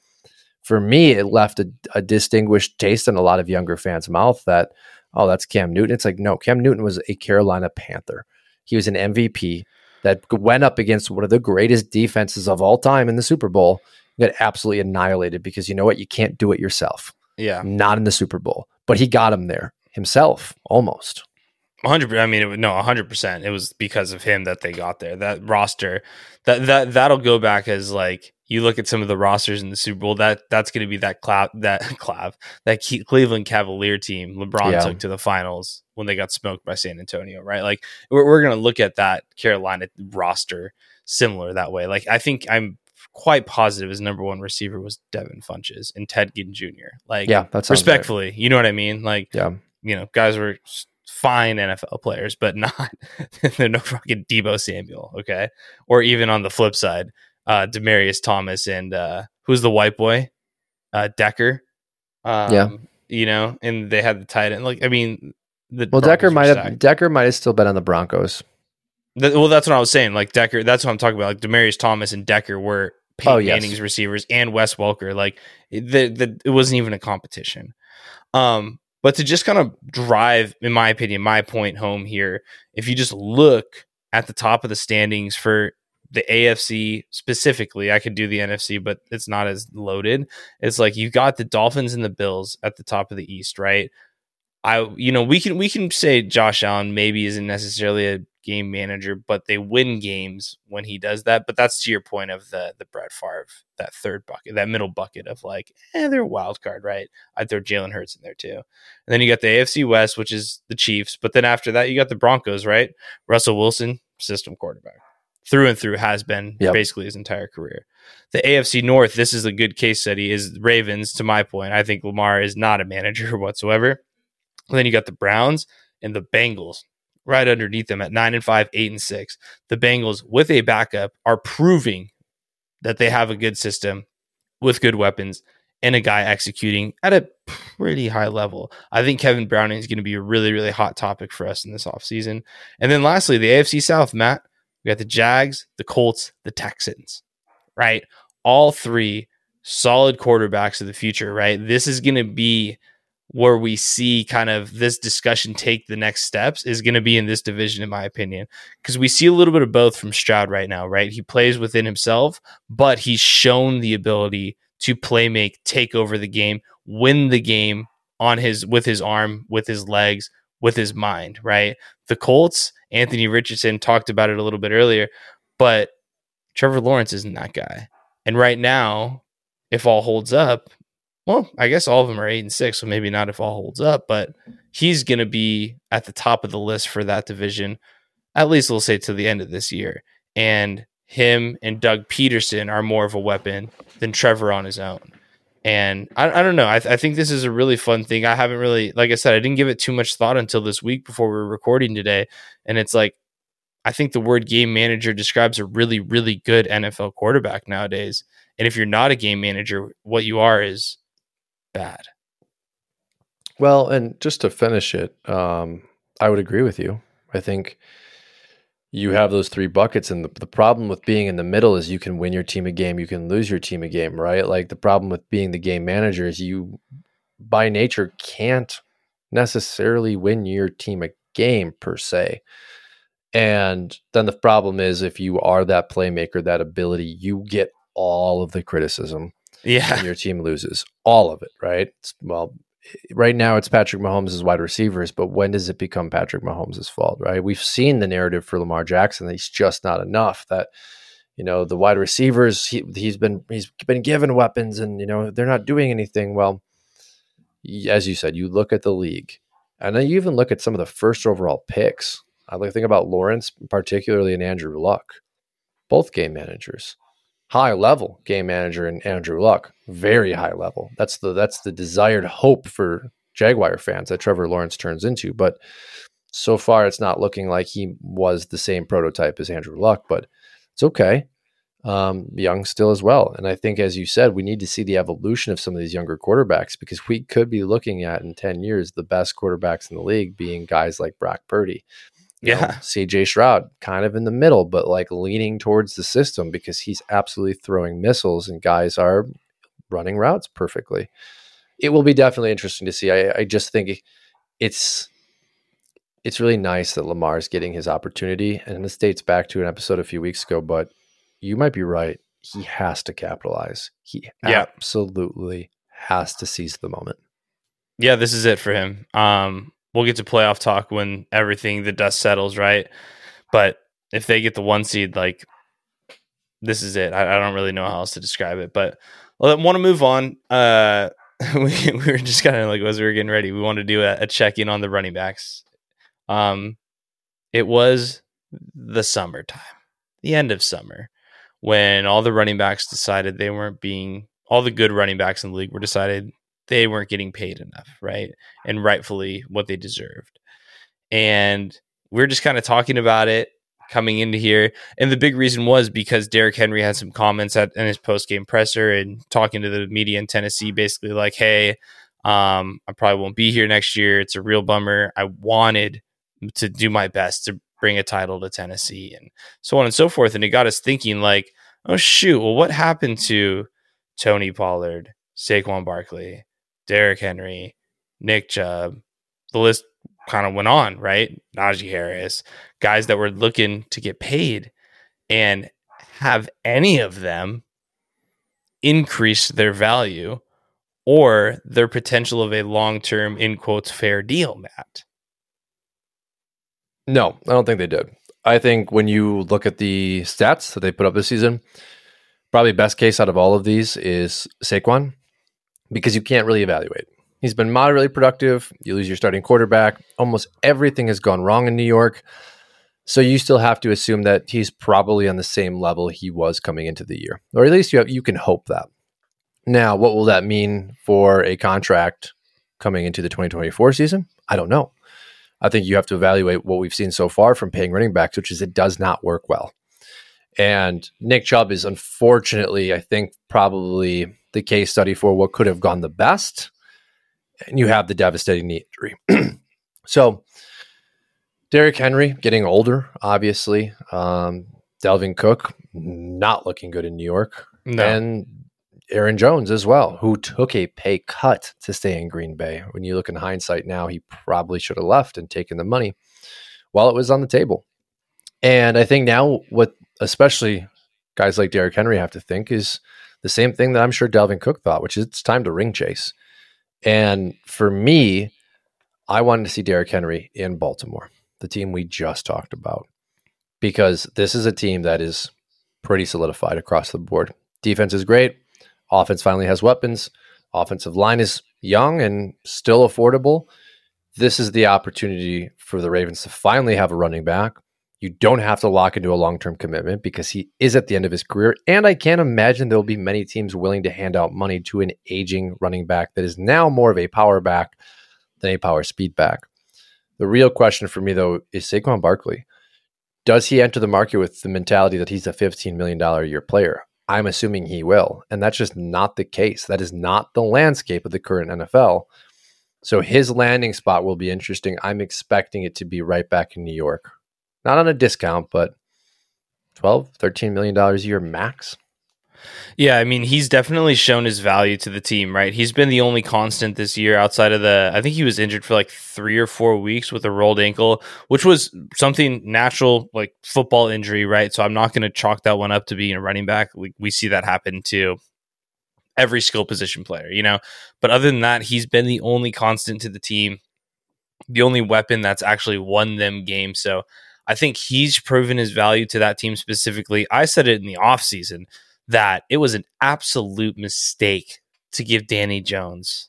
for me it left a, a distinguished taste in a lot of younger fans' mouth that oh that's Cam Newton. It's like no, Cam Newton was a Carolina Panther. He was an MVP that went up against one of the greatest defenses of all time in the Super Bowl. Got absolutely annihilated because you know what? You can't do it yourself. Yeah. Not in the Super Bowl, but he got him there himself almost. 100 I mean it, would- no 100% it was because of him that they got there that roster that that that'll go back as like you look at some of the rosters in the Super Bowl that that's going to be that clav that clav that Cleveland Cavalier team LeBron Yeah. took to the finals when they got smoked by San Antonio right like we're, we're going to look at that Carolina roster similar that way like I think I'm quite positive his number one receiver was Devin Funchess and Ted Ginn Jr. like Yeah, that's respectfully you know what I mean like Yeah. you know, guys were fine NFL players, but not they're no fucking Deebo Samuel, okay? Or even on the flip side, uh Demaryius Thomas and uh who's the white boy? Uh Decker. Um, Yeah. You know, and they had the tight end. Like, I mean, the Well, Broncos Decker might have stacked. Decker might have still been on the Broncos. Well, that's what I was saying. Like Decker, that's what I'm talking about. Like Demaryius Thomas and Decker were Peyton Oh, yes. Manning's receivers and Wes Welker. Like it, the, the, it wasn't even a competition. Um, but to just kind of drive, in my opinion, my point home here, if you just look at the top of the standings for the AFC specifically, I could do the NFC, but it's not as loaded. It's like you've got the Dolphins and the Bills at the top of the East, right? I you know we can we can say Josh Allen maybe isn't necessarily a game manager, but they win games when he does that. But that's to your point of the the Brett Favre, that third bucket, that middle bucket of like, eh, they're a wild card, right? I'd throw Jalen Hurts in there too. And then you got the AFC West, which is the Chiefs. But then after that, you got the Broncos, right? Russell Wilson, system quarterback. Through and through has been Yep. basically his entire career. The AFC North, this is a good case study, is Ravens, to my point. I think Lamar is not a manager whatsoever. And then you got the Browns and the Bengals right underneath them at nine and five, eight and six. The Bengals, with a backup, are proving that they have a good system with good weapons and a guy executing at a pretty high level. I think Kevin Browning is going to be a really, really hot topic for us in this offseason. And then lastly, the AFC South, Matt, we got the Jags, the Colts, the Texans, right? All three solid quarterbacks of the future, right? This is going to be where we see kind of this discussion take the next steps is going to be in this division, in my opinion, because we see a little bit of both from Stroud right now, right? He plays within himself, but he's shown the ability to play make, take over the game, win the game on his with his arm, with his legs, with his mind, right? The Colts, Anthony Richardson talked about it a little bit earlier, but Trevor Lawrence isn't that guy. And right now, if all holds up, well, I guess all of them are eight and six, so maybe not if all holds up, but he's going to be at the top of the list for that division, at least we'll say to the end of this year. And him and Doug Pederson are more of a weapon than Trevor on his own. And I, I don't know. I, I think this is a really fun thing. I haven't really, like I said, I didn't give it too much thought until this week before we were recording today. And it's like, I think the word game manager describes a really, really good NFL quarterback nowadays. And if you're not a game manager, what you are is bad. Well, and just to finish it, um, I would agree with you. I think you have those three buckets, and the, the problem with being in the middle is you can win your team a game, you can lose your team a game, right? Like the problem with being the game manager is you, by nature, can't necessarily win your team a game per se. And then the problem is if you are that playmaker, that ability, you get all of the criticism Yeah. your team loses all of it, right? It's, well, right now it's Patrick Mahomes' wide receivers, but when does it become Patrick Mahomes' fault, right? We've seen the narrative for Lamar Jackson that he's just not enough, that you know the wide receivers he, he's been he's been given weapons and you know they're not doing anything well as you said you look at the league and then you even look at some of the first overall picks i think about lawrence particularly and andrew luck both game managers high level game manager and andrew luck very high level that's the that's the desired hope for jaguar fans that trevor lawrence turns into but so far it's not looking like he was the same prototype as andrew luck but it's okay. Um, young still as well. And I think, as you said, we need to see the evolution of some of these younger quarterbacks because we could be looking at in 10 years the best quarterbacks in the league being guys like Brock Purdy. You yeah. Know, CJ Stroud, kind of in the middle, but like leaning towards the system because he's absolutely throwing missiles and guys are running routes perfectly. It will be definitely interesting to see. I, I just think it's it's really nice that Lamar's getting his opportunity. And this dates back to an episode a few weeks ago, but you might be right. He has to capitalize. He yeah. absolutely has to seize the moment. Yeah, this is it for him. Um, we'll get to playoff talk when everything the dust settles, right? But if they get the one seed, like this is it. I, I don't really know how else to describe it, but I want to move on. Uh, we, we were just kind of like as we were getting ready, we wanted to do a, a check in on the running backs um, it was the summertime, the end of summer, when all the running backs decided they weren't being all the good running backs in the league were decided they weren't getting paid enough, right? And rightfully what they deserved. And we are just kind of talking about it coming into here. And the big reason was because Derrick Henry had some comments at in his post game presser and talking to the media in Tennessee, basically like, hey, um, I probably won't be here next year. It's a real bummer. I wanted to do my best to bring a title to Tennessee and so on and so forth. And it got us thinking like, oh shoot, well, what happened to Tony Pollard, Saquon Barkley, Derrick Henry, Nick Chubb? The list kind of went on, right? Najee Harris, guys that were looking to get paid and have any of them increase their value or their potential of a long term, in quotes, fair deal, Matt? No, I don't think they did. I think when you look at the stats that they put up this season, probably best case out of all of these is Saquon because you can't really evaluate. He's been moderately productive. You lose your starting quarterback. Almost everything has gone wrong in New York. So you still have to assume that he's probably on the same level he was coming into the year, or at least you have, you can hope that. Now, what will that mean for a contract coming into the 2024 season? I don't know. I think you have to evaluate what we've seen so far from paying running backs, which is it does not work well. And Nick Chubb is unfortunately, I think, probably the case study for what could have gone the best. And you have the devastating knee injury. so, Derrick Henry getting older, obviously. Um, Dalvin Cook not looking good in New York. No. And Aaron Jones as well, who took a pay cut to stay in Green Bay. When you look in hindsight now, he probably should have left and taken the money while it was on the table. And I think now what especially guys like Derrick Henry have to think is the same thing that I'm sure Dalvin Cook thought, which is it's time to ring chase. And for me, I wanted to see Derrick Henry in Baltimore, the team we just talked about, because this is a team that is pretty solidified across the board. Defense is great. Offense finally has weapons. Offensive line is young and still affordable. This is the opportunity for the Ravens to finally have a running back. You don't have to lock into a long term commitment because he is at the end of his career. And I can't imagine there will be many teams willing to hand out money to an aging running back that is now more of a power back than a power speed back. The real question for me, though, is Saquon Barkley. Does he enter the market with the mentality that he's a $15 million a year player? I'm assuming he will. And that's just not the case. That is not the landscape of the current NFL. So his landing spot will be interesting. I'm expecting it to be right back in New York. Not on a discount, but 12, 13 million dollars a year max. Yeah, I mean, he's definitely shown his value to the team, right? He's been the only constant this year outside of the. I think he was injured for like three or four weeks with a rolled ankle, which was something natural, like football injury, right? So I'm not going to chalk that one up to being a running back. We, we see that happen to every skill position player, you know? But other than that, he's been the only constant to the team, the only weapon that's actually won them games. So I think he's proven his value to that team specifically. I said it in the offseason that it was an absolute mistake to give Danny Jones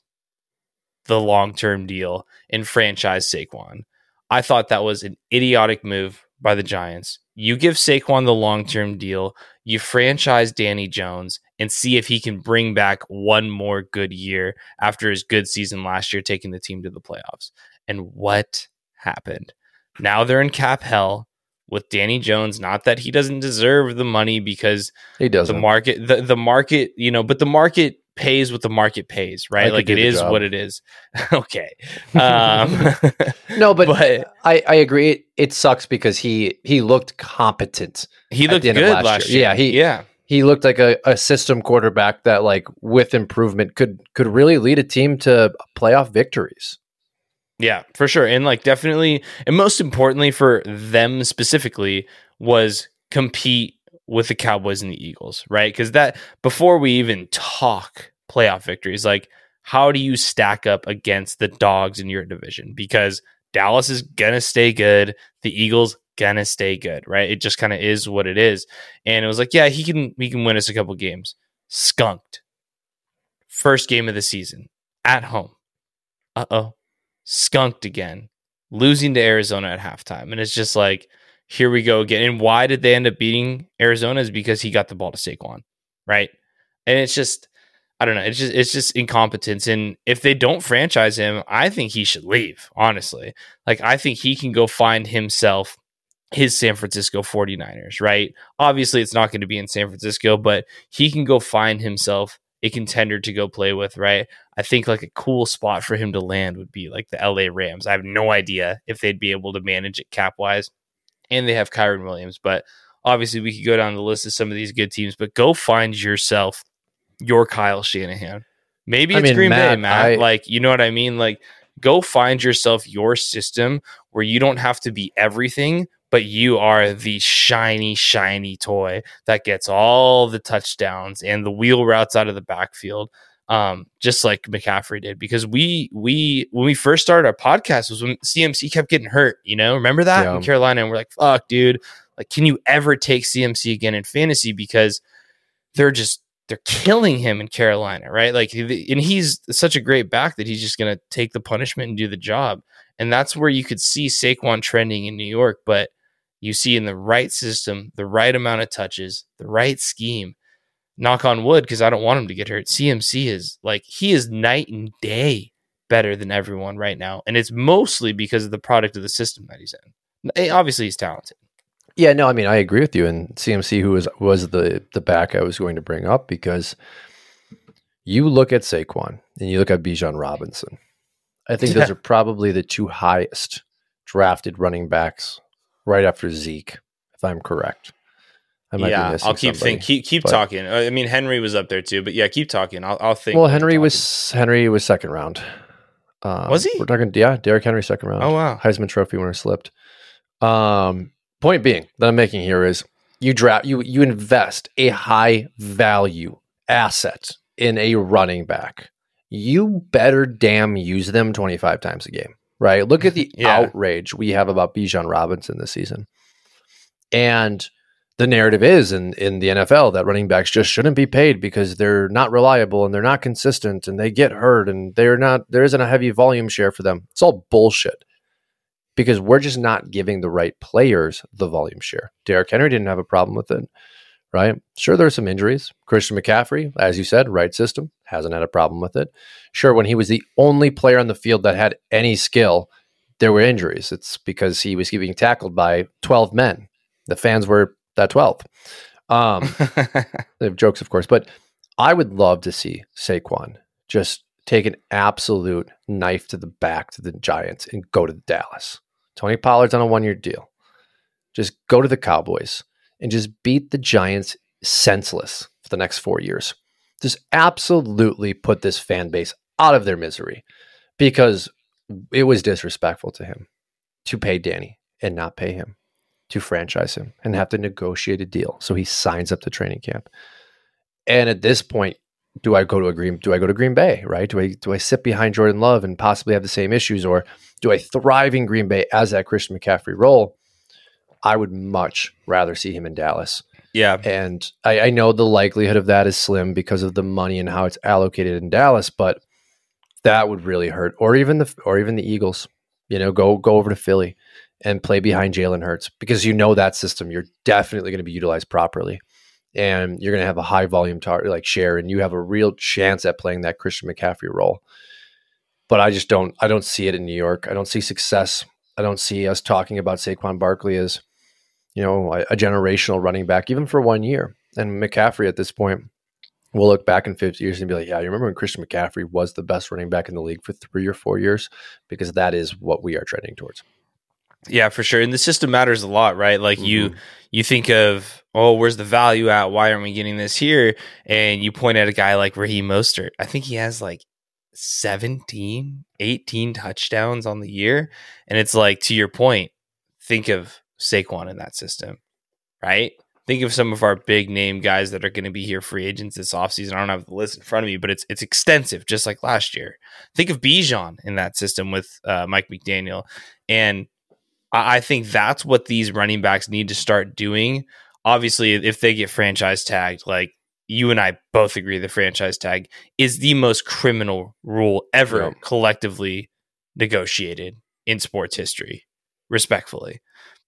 the long term deal and franchise Saquon. I thought that was an idiotic move by the Giants. You give Saquon the long term deal, you franchise Danny Jones, and see if he can bring back one more good year after his good season last year, taking the team to the playoffs. And what happened? Now they're in cap hell with Danny Jones. Not that he doesn't deserve the money because he does the market, the, the market, you know, but the market pays what the market pays, right? Like it is job. what it is. okay. Um, no, but, but, I, I agree. It, it, sucks because he he looked competent. He looked good last, last year. year. Yeah, he yeah he looked like a, a system quarterback that like with improvement could could really lead a team to playoff victories. Yeah, for sure. And like definitely and most importantly for them specifically was compete with the Cowboys and the Eagles, right? Because that before we even talk playoff victories, like how do you stack up against the dogs in your division? Because Dallas is gonna stay good, the Eagles gonna stay good, right? It just kind of is what it is. And it was like, yeah, he can he can win us a couple games. Skunked. First game of the season at home. Uh oh. Skunked again. Losing to Arizona at halftime. And it's just like, here we go again. And why did they end up beating Arizona? Is because he got the ball to Saquon, right? And it's just, I don't know. It's just it's just incompetence. And if they don't franchise him, I think he should leave. Honestly, like I think he can go find himself his San Francisco 49ers, right? Obviously, it's not going to be in San Francisco, but he can go find himself a contender to go play with, right? I think like a cool spot for him to land would be like the LA Rams. I have no idea if they'd be able to manage it cap wise and they have Kyren Williams. But obviously, we could go down the list of some of these good teams. But go find yourself your Kyle Shanahan. Maybe it's I mean, Green Matt, Bay, Matt. I, like, you know what I mean? Like, go find yourself your system where you don't have to be everything, but you are the shiny, shiny toy that gets all the touchdowns and the wheel routes out of the backfield um, just like McCaffrey did. Because we we when we first started our podcast was when CMC kept getting hurt. You know, remember that yeah. in Carolina, and we're like, "Fuck, dude! Like, can you ever take CMC again in fantasy?" Because they're just they're killing him in Carolina, right? Like, and he's such a great back that he's just going to take the punishment and do the job. And that's where you could see Saquon trending in New York, but you see in the right system, the right amount of touches, the right scheme, knock on wood because I don't want him to get hurt. CMC is like he is night and day better than everyone right now, and it's mostly because of the product of the system that he's in. Eh, obviously, he's talented. Yeah, no, I mean I agree with you. And CMC, who was was the the back I was going to bring up because you look at Saquon and you look at Bijan Robinson. I think yeah. those are probably the two highest drafted running backs right after Zeke, if I'm correct. I might yeah, I'll keep think keep keep but, talking. I mean, Henry was up there too, but yeah, keep talking. I'll, I'll think. Well, Henry was Henry was second round. Um, was he? We're talking, yeah, Derrick Henry second round. Oh wow, Heisman Trophy winner slipped. Um, point being that I'm making here is you draft you you invest a high value asset in a running back. You better damn use them 25 times a game, right? Look at the yeah. outrage we have about Bijan Robinson this season, and the narrative is in, in the NFL that running backs just shouldn't be paid because they're not reliable and they're not consistent and they get hurt and they're not there isn't a heavy volume share for them. It's all bullshit. Because we're just not giving the right players the volume share. Derrick Henry didn't have a problem with it, right? Sure, there are some injuries. Christian McCaffrey, as you said, right system, hasn't had a problem with it. Sure, when he was the only player on the field that had any skill, there were injuries. It's because he was being tackled by 12 men. The fans were that 12th. Um, they have jokes, of course, but I would love to see Saquon just take an absolute knife to the back to the Giants and go to Dallas. Tony Pollard's on a one year deal. Just go to the Cowboys and just beat the Giants senseless for the next four years. Just absolutely put this fan base out of their misery because it was disrespectful to him to pay Danny and not pay him to franchise him and have to negotiate a deal. So he signs up to training camp. And at this point, do I go to a Green do I go to Green Bay, right? Do I do I sit behind Jordan Love and possibly have the same issues or do I thrive in Green Bay as that Christian McCaffrey role? I would much rather see him in Dallas. Yeah. And I, I know the likelihood of that is slim because of the money and how it's allocated in Dallas, but that would really hurt. Or even the or even the Eagles. You know, go go over to Philly and play behind Jalen Hurts because you know that system. You're definitely going to be utilized properly, and you're going to have a high volume tar- like share, and you have a real chance at playing that Christian McCaffrey role. But I just don't. I don't see it in New York. I don't see success. I don't see us talking about Saquon Barkley as you know a, a generational running back, even for one year. And McCaffrey at this point, we'll look back in 50 years and be like, yeah, you remember when Christian McCaffrey was the best running back in the league for three or four years? Because that is what we are trending towards. Yeah, for sure. And the system matters a lot, right? Like mm-hmm. you you think of, oh, where's the value at? Why aren't we getting this here? And you point at a guy like Raheem Mostert. I think he has like 17, 18 touchdowns on the year. And it's like, to your point, think of Saquon in that system, right? Think of some of our big name guys that are going to be here free agents this offseason. I don't have the list in front of me, but it's it's extensive, just like last year. Think of Bijan in that system with uh, Mike McDaniel. And I think that's what these running backs need to start doing. Obviously, if they get franchise tagged, like you and I both agree, the franchise tag is the most criminal rule ever collectively negotiated in sports history, respectfully.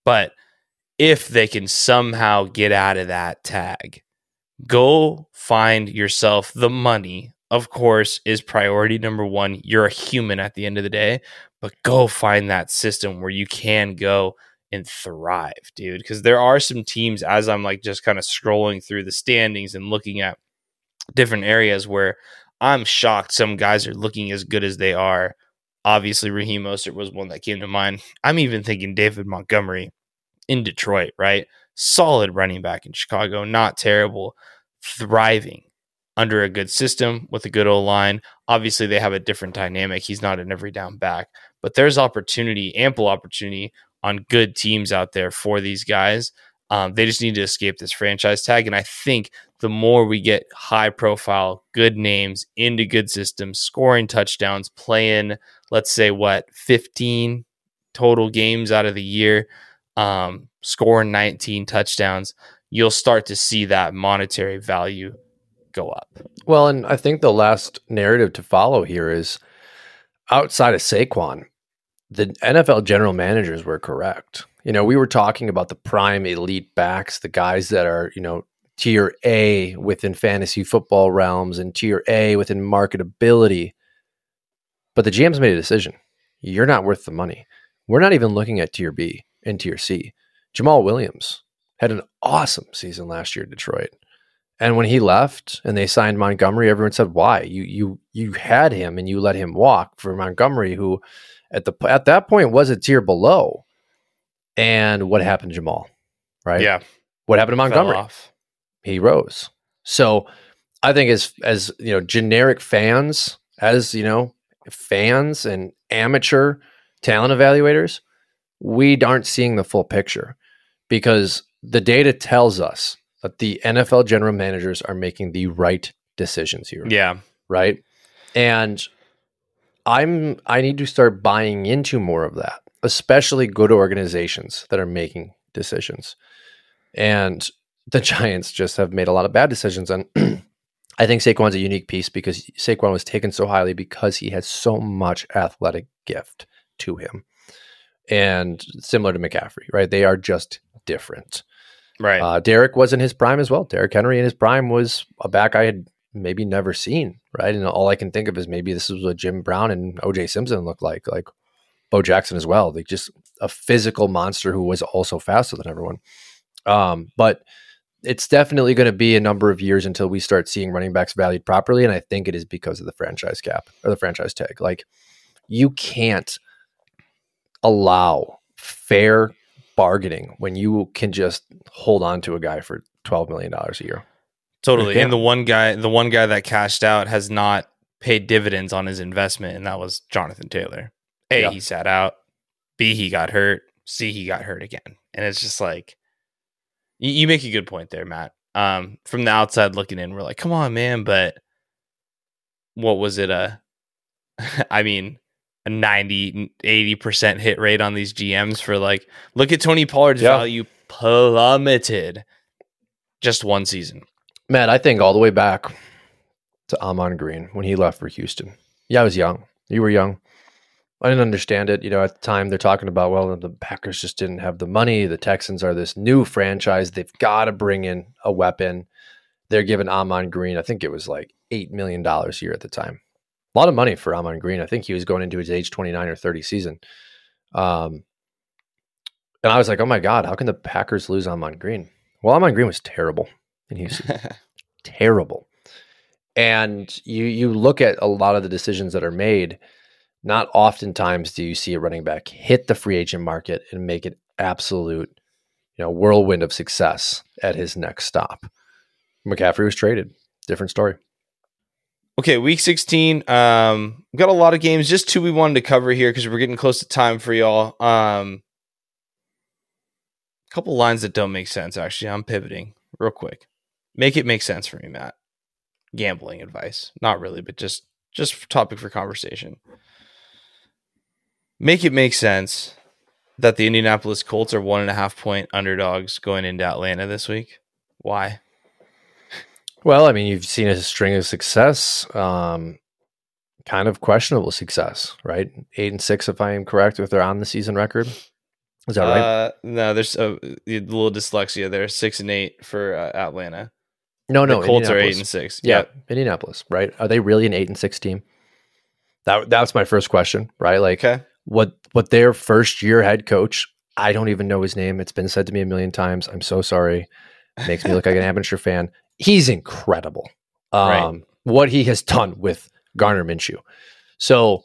But if they can somehow get out of that tag, go find yourself the money. Of course, is priority number one. You're a human at the end of the day, but go find that system where you can go and thrive, dude. Because there are some teams, as I'm like just kind of scrolling through the standings and looking at different areas where I'm shocked some guys are looking as good as they are. Obviously, Raheem Mostert was one that came to mind. I'm even thinking David Montgomery in Detroit, right? Solid running back in Chicago, not terrible, thriving under a good system with a good old line. Obviously, they have a different dynamic. He's not an every down back, but there's opportunity, ample opportunity on good teams out there for these guys. Um, they just need to escape this franchise tag. And I think the more we get high profile, good names into good systems, scoring touchdowns, playing, let's say, what, 15 total games out of the year, um, scoring 19 touchdowns, you'll start to see that monetary value go up. Well, and I think the last narrative to follow here is outside of Saquon, the NFL general managers were correct. You know, we were talking about the prime elite backs, the guys that are, you know, tier A within fantasy football realms and tier A within marketability. But the GM's made a decision. You're not worth the money. We're not even looking at tier B and tier C. Jamaal Williams had an awesome season last year in Detroit. And when he left and they signed Montgomery, everyone said, "Why? You you you had him and you let him walk for Montgomery, who at the at that point was a tier below. And what happened to Jamaal? Right? Yeah. What happened to Montgomery? He rose. So I think as as you know, generic fans, as you know, fans and amateur talent evaluators, we aren't seeing the full picture because the data tells us that the NFL general managers are making the right decisions here. Yeah. Right. And I'm I need to start buying into more of that, especially good organizations that are making decisions. And the Giants just have made a lot of bad decisions and I think Saquon's a unique piece because Saquon was taken so highly because he has so much athletic gift to him. And similar to McCaffrey, right? They are just different. Right. Uh, Derrick was in his prime as well. Derrick Henry in his prime was a back I had maybe never seen, right? And all I can think of is maybe this is what Jim Brown and OJ Simpson looked like, like Bo Jackson as well. Like just a physical monster who was also faster than everyone. Um, but it's definitely going to be a number of years until we start seeing running backs valued properly. And I think it is because of the franchise cap or the franchise tag. Like you can't allow fair bargaining when you can just hold on to a guy for $12 million a year. Totally. And the one guy, the one guy that cashed out has not paid dividends on his investment, and that was Jonathan Taylor. A, yeah. he sat out. B, he got hurt. C, he got hurt again. And it's just like, you, you make a good point there, Matt. Um, from the outside looking in, we're like, come on, man. But what was it? Uh, I mean, a 90 80% hit rate on these GMs for like look at Tony Pollard's Yeah. value plummeted just one season. Matt, I think all the way back to Ahman Green when he left for Houston. Yeah, I was young. You were young. I didn't understand it. You know, at the time they're talking about, well, the Packers just didn't have the money. The Texans are this new franchise. They've got to bring in a weapon. They're giving Ahman Green, I think it was like $8 million a year at the time. A lot of money for Ahman Green. I think he was going into his age 29 or 30 season. Um, and I was like, oh my God, how can the Packers lose Ahman Green? Well, Ahman Green was terrible in Houston terrible. And you you look at a lot of the decisions that are made. Not oftentimes do you see a running back hit the free agent market and make it absolute, you know, whirlwind of success at his next stop. McCaffrey was traded. Different story. Okay, week 16. Um, we've got a lot of games. Just two we wanted to cover here because we're getting close to time for y'all. Um, a couple lines that don't make sense. Actually, I'm pivoting real quick. Make it make sense for me, Matt. Gambling advice, not really, but just just topic for conversation. Make it make sense that the Indianapolis Colts are one and a half point underdogs going into Atlanta this week. Why? Well, I mean, you've seen a string of success, um, kind of questionable success, right? Eight and six, if I am correct, if they're on the season record. Is that right? Uh, no, there's a, a little dyslexia there. Six and eight for uh, Atlanta. no, no. the Colts are eight and six. Yeah, Yep. Indianapolis, right? Are they really an eight and six team? That that's my first question, right? Like Okay. what what their first year head coach, I don't even know his name. It's been said to me a million times. I'm so sorry. Makes me look like an amateur fan. He's incredible. Um Right. what he has done with Gardner Minshew. So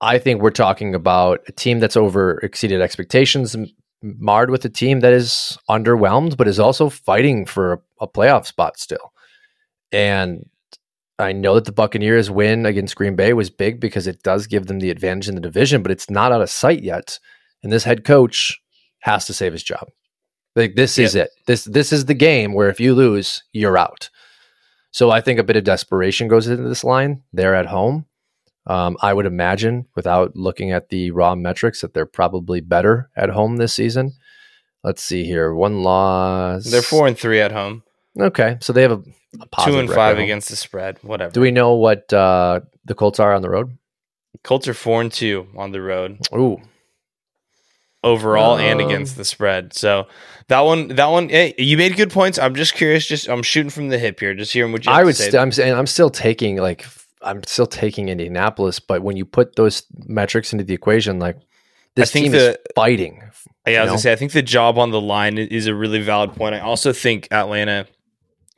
I think we're talking about a team that's over exceeded expectations, marred with a team that is underwhelmed, but is also fighting for a, a playoff spot still. And I know that the Buccaneers win against Green Bay was big because it does give them the advantage in the division, but it's not out of sight yet. And this head coach has to save his job. Like this is it. This this is the game where if you lose, you're out. So I think a bit of desperation goes into this line. They're at home. Um, I would imagine, without looking at the raw metrics, that they're probably better at home this season. Let's see here. One loss. They're four and three at home. Okay, so they have a, a Two and five against the spread. Whatever. Do we know what uh, the Colts are on the road? Colts are four and two on the road Ooh, overall and Um, against the spread. So that one, that one, hey, you made good points. I'm just curious. Just I'm shooting from the hip here. Just hearing what you. I would. say. St- I'm saying I'm still taking like I'm still taking Indianapolis, but when you put those metrics into the equation, like this think team the- is fighting. Yeah, I was know? gonna say I think the job on the line is a really valid point. I also think Atlanta,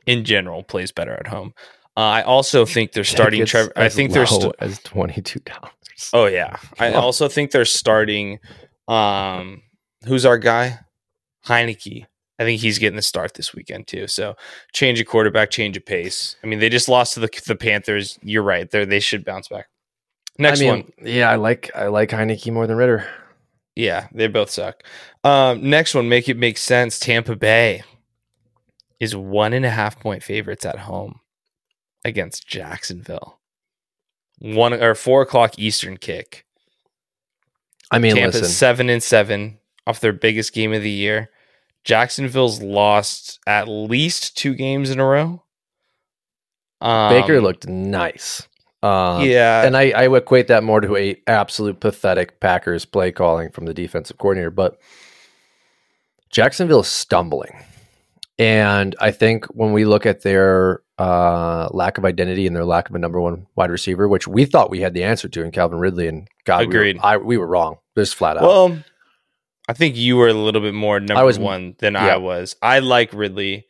in general, plays better at home. Uh, I also think they're starting. Trevor, I think they're. St- as twenty two dollars. oh yeah, I also think they're starting. Um, who's our guy? Heinicke. I think he's getting the start this weekend too. So change of quarterback, change of pace. I mean, they just lost to the the Panthers. You're right. They they should bounce back. Next I mean, one. yeah, I like I like Heinicke more than Ridder. Yeah, they both suck. Um, next one, make it make sense. Tampa Bay is one and a half point favorites at home against Jacksonville. One or four o'clock Eastern kick. I mean, Tampa's listen, seven and seven off their biggest game of the year. Jacksonville's lost at least two games in a row. Um, Baker looked nice. Um, yeah, and I, I equate that more to a absolute pathetic Packers play calling from the defensive coordinator. But Jacksonville is stumbling, and I think when we look at their uh, lack of identity and their lack of a number one wide receiver, which we thought we had the answer to in Calvin Ridley, and God, we were- I, we were wrong, just flat out. Well, I think you were a little bit more number I was- one than yeah. I was. I like Ridley.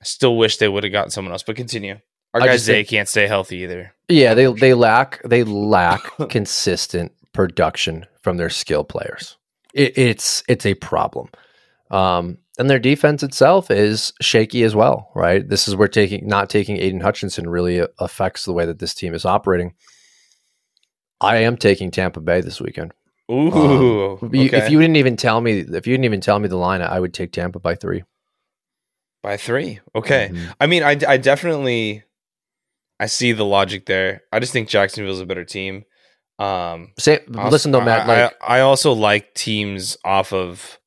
I still wish they would have gotten someone else, but continue. Our I guy just Zay think- can't stay healthy either. Yeah, they they lack they lack consistent production from their skill players. It, it's it's a problem, um, and their defense itself is shaky as well. Right, this is where taking not taking Aidan Hutchinson really affects the way that this team is operating. I am taking Tampa Bay this weekend. Ooh, If you- okay. If you didn't even tell me, if you didn't even tell me the line, I would take Tampa by three. by three, okay. Mhm. I mean, I, I definitely, I see the logic there. I just think Jacksonville's a better team. Um, Say, also- listen though, Matt. I, Like, I, I also like teams off of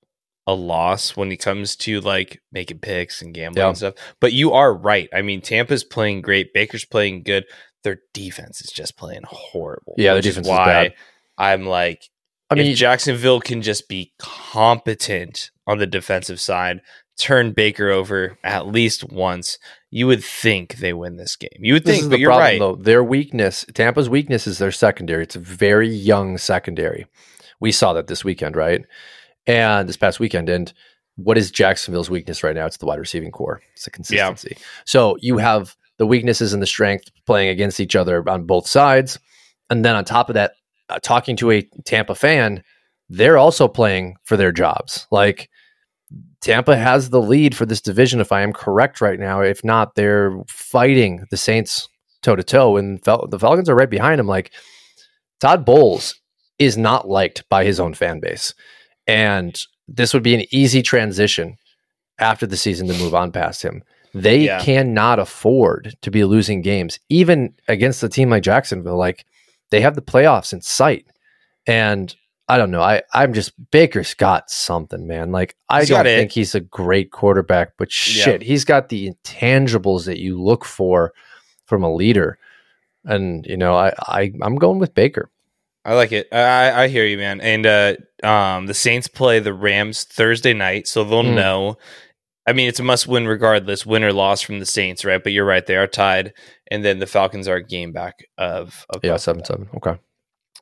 a loss when it comes to like making picks and gambling Yeah. and stuff. But you are right. I mean, Tampa's playing great. Baker's playing good. Their defense is just playing horrible. Yeah, their defense is why bad. I'm like, I mean, if Jacksonville can just be competent on the defensive side, turn Baker over at least once, you would think they win this game. You would think, but the you're problem right. though. Their weakness, Tampa's weakness, is their secondary. It's a very young secondary. We saw that this weekend, right? And this past weekend. And what is Jacksonville's weakness right now? It's the wide receiving core. It's the consistency. So you have the weaknesses and the strength playing against each other on both sides, and then on top of that, uh, talking to a Tampa fan, they're also playing for their jobs. Like Tampa has the lead for this division, if I am correct right now. If not, they're fighting the Saints toe to toe, and Fel- the Falcons are right behind them. Like Todd Bowles is not liked by his own fan base, and this would be an easy transition after the season to move on past him. They Yeah. cannot afford to be losing games, even against a team like Jacksonville. Like they have the playoffs in sight, and I don't know. I I'm just Baker's got something, man. Like I He's don't think he's a great quarterback, but Yeah. shit, he's got the intangibles that you look for from a leader. And you know, I, I I'm going with Baker. I like it. I, I hear you, man. And uh, um, the Saints play the Rams Thursday night, so they'll Mm. know. I mean, it's a must win regardless, win or loss from the Saints, right? But you're right; they are tied, and then the Falcons are a game back of. of Yeah, both. seven seven. Okay.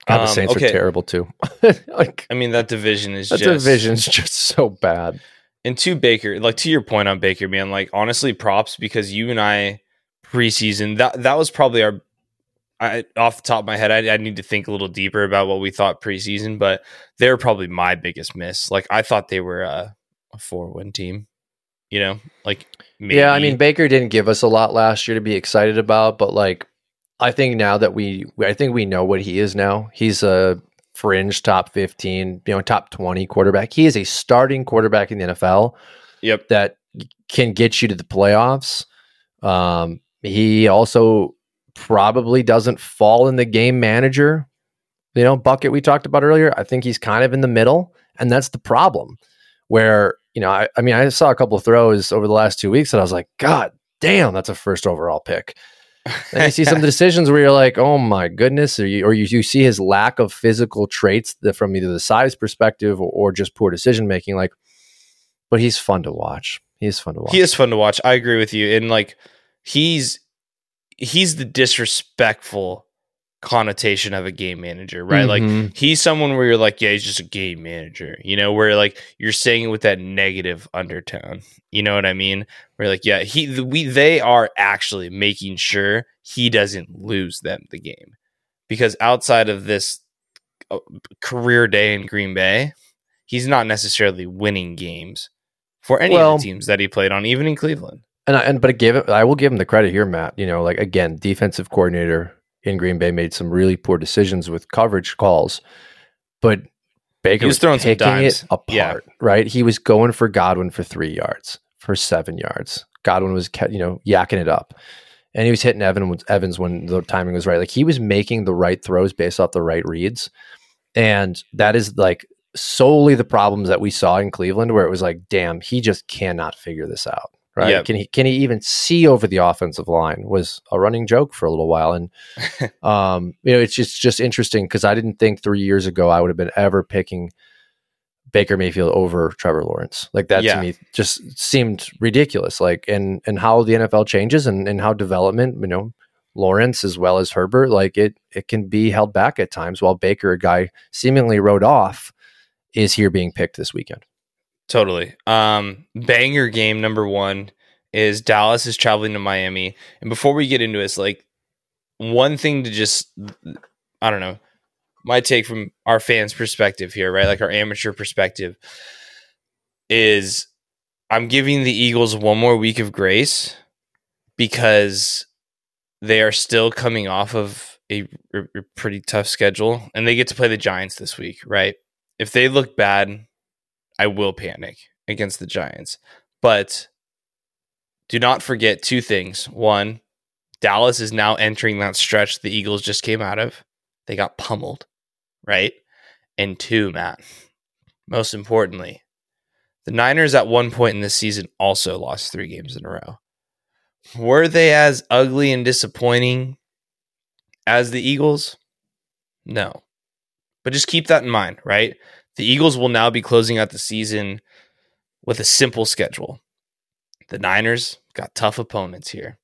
God, the Um, Saints okay. are terrible too. like I mean, that division is that just division's just so bad. And to Baker, like to your point on Baker, man, like honestly, props because you and I preseason that that was probably our. I, off the top of my head, I, I need to think a little deeper about what we thought preseason, but they're probably my biggest miss. Like I thought they were a, a four win team, you know, like Yeah, I mean Baker didn't give us a lot last year to be excited about, but like I think now that we I think we know what he is now. He's a fringe top 15, you know, top 20 quarterback. He is a starting quarterback in the NFL yep, that can get you to the playoffs. Um, he also probably doesn't fall in the game manager, you know, bucket we talked about earlier. I think he's kind of in the middle, and that's the problem. Where you know, I, I mean, I saw a couple of throws over the last two weeks, and I was like, God damn, that's a first overall pick. And you see some decisions where you're like, oh my goodness, or you, or you, you see his lack of physical traits that from either the size perspective or, or just poor decision making. Like, but he's fun to watch. He is fun to watch. he is fun to watch. I agree with you, and like he's he's the disrespectful connotation of a game manager, right? Like Mhm. he's someone where you're like, yeah, he's just a game manager, you know, where like you're saying it with that negative undertone. You know what I mean? Where like, yeah, he the, we they are actually making sure he doesn't lose them the game. Because outside of this uh, career day in Green Bay, he's not necessarily winning games for any Well- of the teams that he played on, even in Cleveland. And I, and but I give it, I will give him the credit here, Matt. You know, like again, defensive coordinator in Green Bay made some really poor decisions with coverage calls, but Baker He was throwing some it apart. Yeah. Right, he was going for Godwin for three yards, for seven yards. Godwin was you know yakking it up, and he was hitting Evan Evans when the timing was right. Like he was making the right throws based off the right reads, and that is like solely the problems that we saw in Cleveland, where it was like, damn, he just cannot figure this out. Right? Yep. Can he can he even see over the offensive line? Was a running joke for a little while, and um, you know, it's just just interesting because I didn't think three years ago I would have been ever picking Baker Mayfield over Trevor Lawrence. Like that Yeah. to me just seemed ridiculous. Like and and how the NFL changes and and how development, you know, Lawrence as well as Herbert, like it it can be held back at times. While Baker, a guy seemingly rode off, is here being picked this weekend. Totally. Um, banger game number one is Dallas is traveling to Miami. And before we get into it's like one thing to just, I don't know, my take from our fans' perspective here, right? Like our amateur perspective is I'm giving the Eagles one more week of grace because they are still coming off of a a pretty tough schedule and they get to play the Giants this week, right? If they look bad, I will panic against the Giants. But do not forget two things. One, Dallas is now entering that stretch the Eagles just came out of. they got pummeled, right? And two, Matt, most importantly, the Niners at one point in this season also lost three games in a row. Were they as ugly and disappointing as the Eagles? No. But just keep that in mind, right? The Eagles will now be closing out the season with a simple schedule. The Niners got tough opponents here.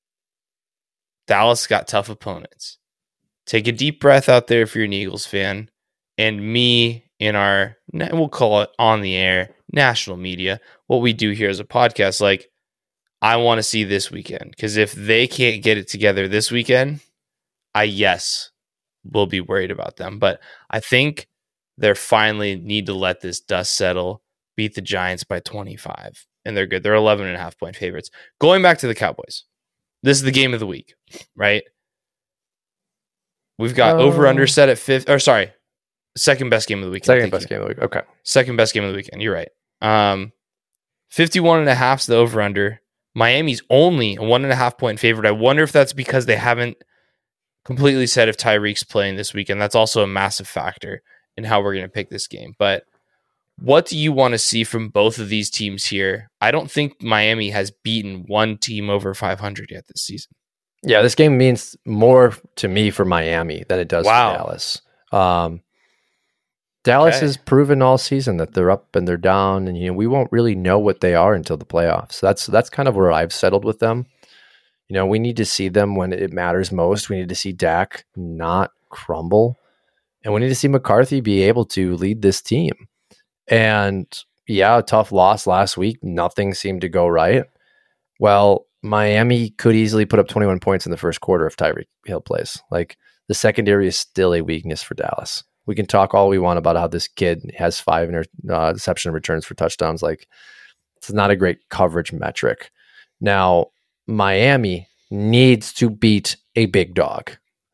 Dallas got tough opponents. Take a deep breath out there if you're an Eagles fan. And me in our, we'll call it on the air, national media, what we do here as a podcast, like, I want to see this weekend. Because if they can't get it together this weekend, I, yes, will be worried about them. But I think they're finally need to let this dust settle, beat the Giants by 25, and they're good. They're 11 and a half point favorites. Going back to the Cowboys, this is the game of the week, right? We've got over under set at fifth, or sorry, second best game of the week. Second best game of the week. Okay. Second best game of the weekend. You're right. Um, 51 and a half is the over under. Miami's only a one and a half point favorite. I wonder if that's because they haven't completely said if Tyreek's playing this weekend. That's also a massive factor in how we're going to pick this game. But what do you want to see from both of these teams here? I don't think Miami has beaten one team over 500 yet this season. Yeah, this game means more to me for Miami than it does wow. for Dallas. Um, Dallas okay. has proven all season that they're up and they're down, and you know we won't really know what they are until the playoffs. That's that's kind of where I've settled with them. You know, we need to see them when it matters most. We need to see Dak not crumble, and we need to see McCarthy be able to lead this team. And yeah, a tough loss last week. Nothing seemed to go right. Well, Miami could easily put up 21 points in the first quarter if Tyreek Hill plays. Like the secondary is still a weakness for Dallas. We can talk all we want about how this kid has five interception uh, returns for touchdowns. Like it's not a great coverage metric. Now, Miami needs to beat a big dog.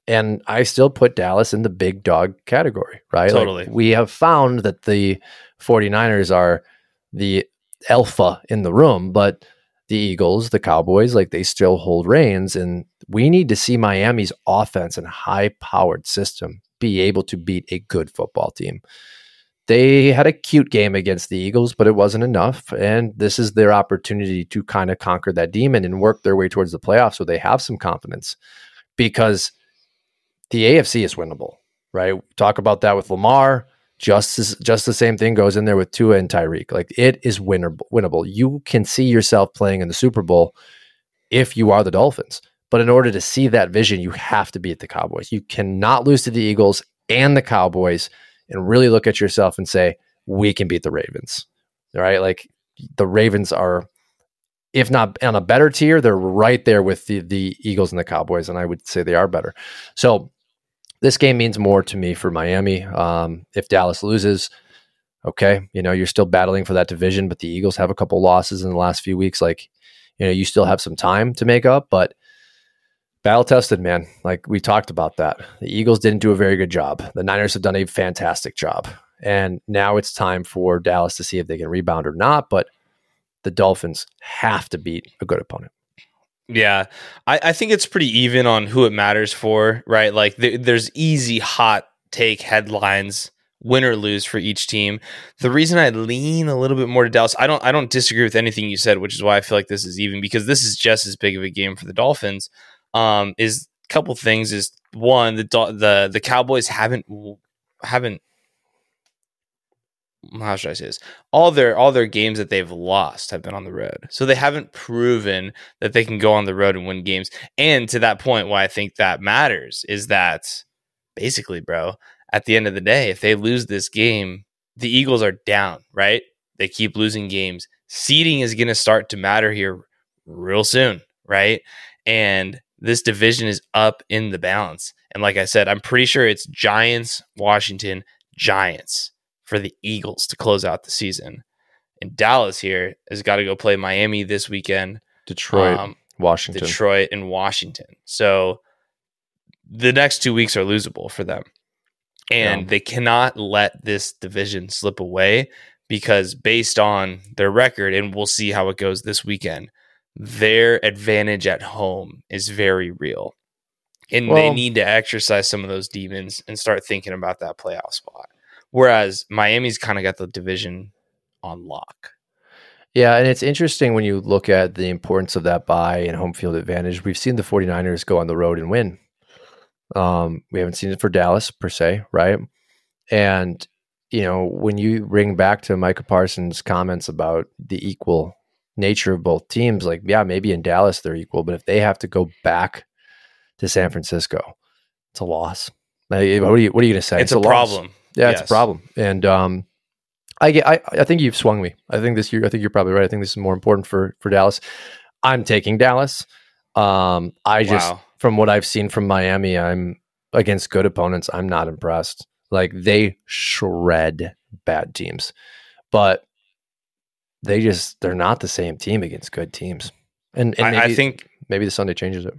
And I still put Dallas in the big dog category, right? Totally. Like we have found that the 49ers are the alpha in the room, but the Eagles, the Cowboys, like they still hold reins. And we need to see Miami's offense and high powered system be able to beat a good football team. They had a cute game against the Eagles, but it wasn't enough. And this is their opportunity to kind of conquer that demon and work their way towards the playoffs so they have some confidence because the AFC is winnable, right? Talk about that with Lamar. Just as, just the same thing goes in there with Tua and Tyreek. Like it is winnable. Winnable. You can see yourself playing in the Super Bowl if you are the Dolphins. But in order to see that vision, you have to beat the Cowboys. You cannot lose to the Eagles and the Cowboys and really look at yourself and say, we can beat the Ravens. Right? Like the Ravens are, if not on a better tier, they're right there with the, the Eagles and the Cowboys. And I would say they are better. So this game means more to me for Miami. Um, if Dallas loses, okay, you know, you're still battling for that division, but the Eagles have a couple losses in the last few weeks. Like, you know, you still have some time to make up, but battle tested, man. Like we talked about that. The Eagles didn't do a very good job. The Niners have done a fantastic job. And now it's time for Dallas to see if they can rebound or not. But the Dolphins have to beat a good opponent. Yeah, I, I think it's pretty even on who it matters for, right? Like th- there's easy hot take headlines, win or lose for each team. The reason I lean a little bit more to Dallas, I don't I don't disagree with anything you said, which is why I feel like this is even because this is just as big of a game for the Dolphins. Um, is a couple things is one the the the Cowboys haven't haven't how should I say this? All their all their games that they've lost have been on the road, so they haven't proven that they can go on the road and win games. And to that point, why I think that matters is that basically, bro, at the end of the day, if they lose this game, the Eagles are down. Right? They keep losing games. Seeding is going to start to matter here real soon, right? And this division is up in the balance. And like I said, I'm pretty sure it's Giants, Washington, Giants for the Eagles to close out the season. And Dallas here has got to go play Miami this weekend. Detroit, um, Washington. Detroit and Washington. So the next two weeks are losable for them. And yeah. they cannot let this division slip away because based on their record, and we'll see how it goes this weekend, their advantage at home is very real. and Well- they need to exercise some of those demons and start thinking about that playoff spot. Whereas Miami's kind of got the division on lock. Yeah, and it's interesting when you look at the importance of that bye and home field advantage. We've seen the 49ers go on the road and win. Um, we haven't seen it for Dallas per se, right? And you know, when you ring back to Micah Parsons' comments about the equal nature of both teams, like yeah, maybe in Dallas they're equal, but if they have to go back to San Francisco, it's a loss. Like, what are you what are you going to say? It's, a, loss. problem. Yeah, it's a problem. And um, I get. I, I think you've swung me. I think this year. I think you're probably right. I think this is more important for for Dallas. I'm taking Dallas. Um, I just Wow. from what I've seen from Miami, I'm against good opponents. I'm not impressed. Like they shred bad teams, but they just they're not the same team against good teams. And, and I, maybe, I think maybe the Sunday changes it.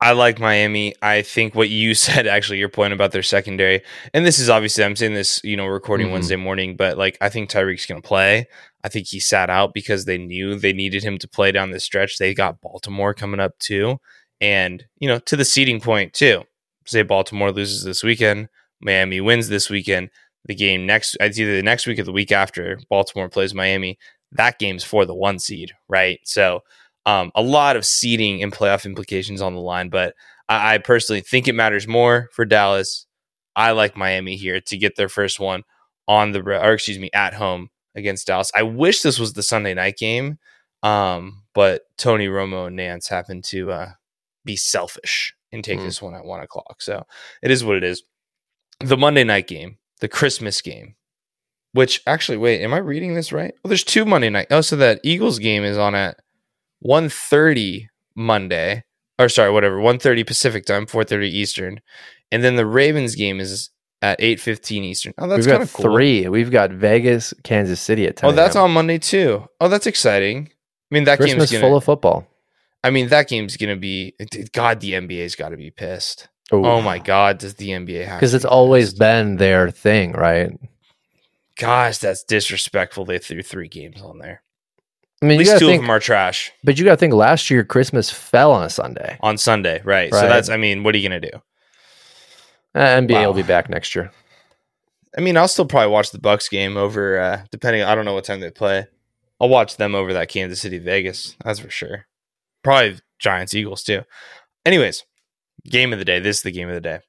I like Miami. I think what you said, actually, your point about their secondary, and this is obviously, I'm saying this, you know, recording Mhm. Wednesday morning, but like, I think Tyreek's going to play. I think he sat out because they knew they needed him to play down the stretch. They got Baltimore coming up too. And, you know, to the seeding point too. Say Baltimore loses this weekend, Miami wins this weekend. The game next, it's either the next week or the week after Baltimore plays Miami. That game's for the one seed, right? So, um, a lot of seeding and playoff implications on the line, but I, I personally think it matters more for Dallas. I like Miami here to get their first one on the or excuse me at home against Dallas. I wish this was the Sunday night game, um, but Tony Romo and Nantz happen to uh, be selfish and take Hmm. this one at one o'clock. So it is what it is. The Monday night game, the Christmas game, which actually, wait, am I reading this right? Oh, there's two Monday night. Oh, so that Eagles game is on at 1.30 Monday, or sorry, whatever, 1.30 Pacific time, 4.30 Eastern. And then the Ravens game is at 8.15 Eastern. Oh, that's kind of cool. three. We've got Vegas, Kansas City at 10 Oh, that's on Monday too. Oh, that's exciting. I mean, that Christmas game's gonna. full of football. I mean, that game's gonna be. God, the NBA's got to be pissed. Ooh. Oh my God, does the NBA have? because it's be always pissed? been their thing, right? Gosh, that's disrespectful. They threw three games on there. I mean, you least two think, of them are trash but you got to think last year Christmas fell on a Sunday. on Sunday, right? So that's. I mean, what are you gonna do? Uh, NBA will be back next year. I mean, I'll still probably watch the Bucks game over. uh Depending, I don't know what time they play. I'll watch them over that Kansas City Vegas. That's for sure. Probably Giants Eagles too. Anyways, game of the day. This is the game of the day.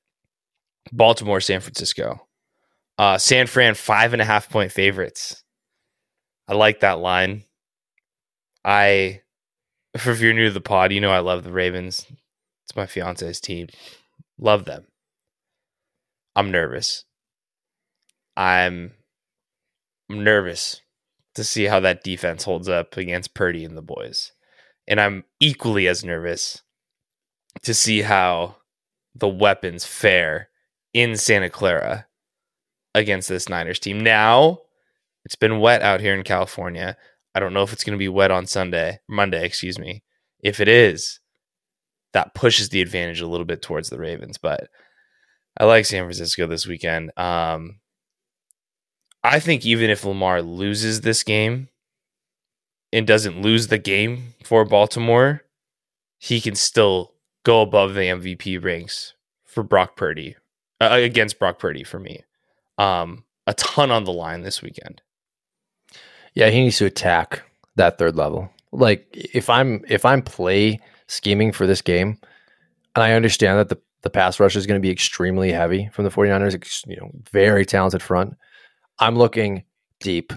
Baltimore San Francisco. Uh San Fran five and a half point favorites. I like that line. I, if you're new to the pod, you know I love the Ravens. It's my fiance's team. Love them. I'm nervous. I'm nervous to see how that defense holds up against Purdy and the boys. And I'm equally as nervous to see how the weapons fare in Santa Clara against this Niners team. Now, it's been wet out here in California. I don't know if it's going to be wet on Sunday, Monday, excuse me. If it is, that pushes the advantage a little bit towards the Ravens, but I like San Francisco this weekend. Um, I think even if Lamar loses this game and doesn't lose the game for Baltimore, he can still go above the MVP ranks for Brock Purdy uh, against Brock Purdy for me. Um, a ton on the line this weekend. Yeah, he needs to attack that third level. Like if I'm if I'm play scheming for this game, and I understand that the the pass rush is going to be extremely heavy from the 49ers, you know, very talented front. I'm looking deep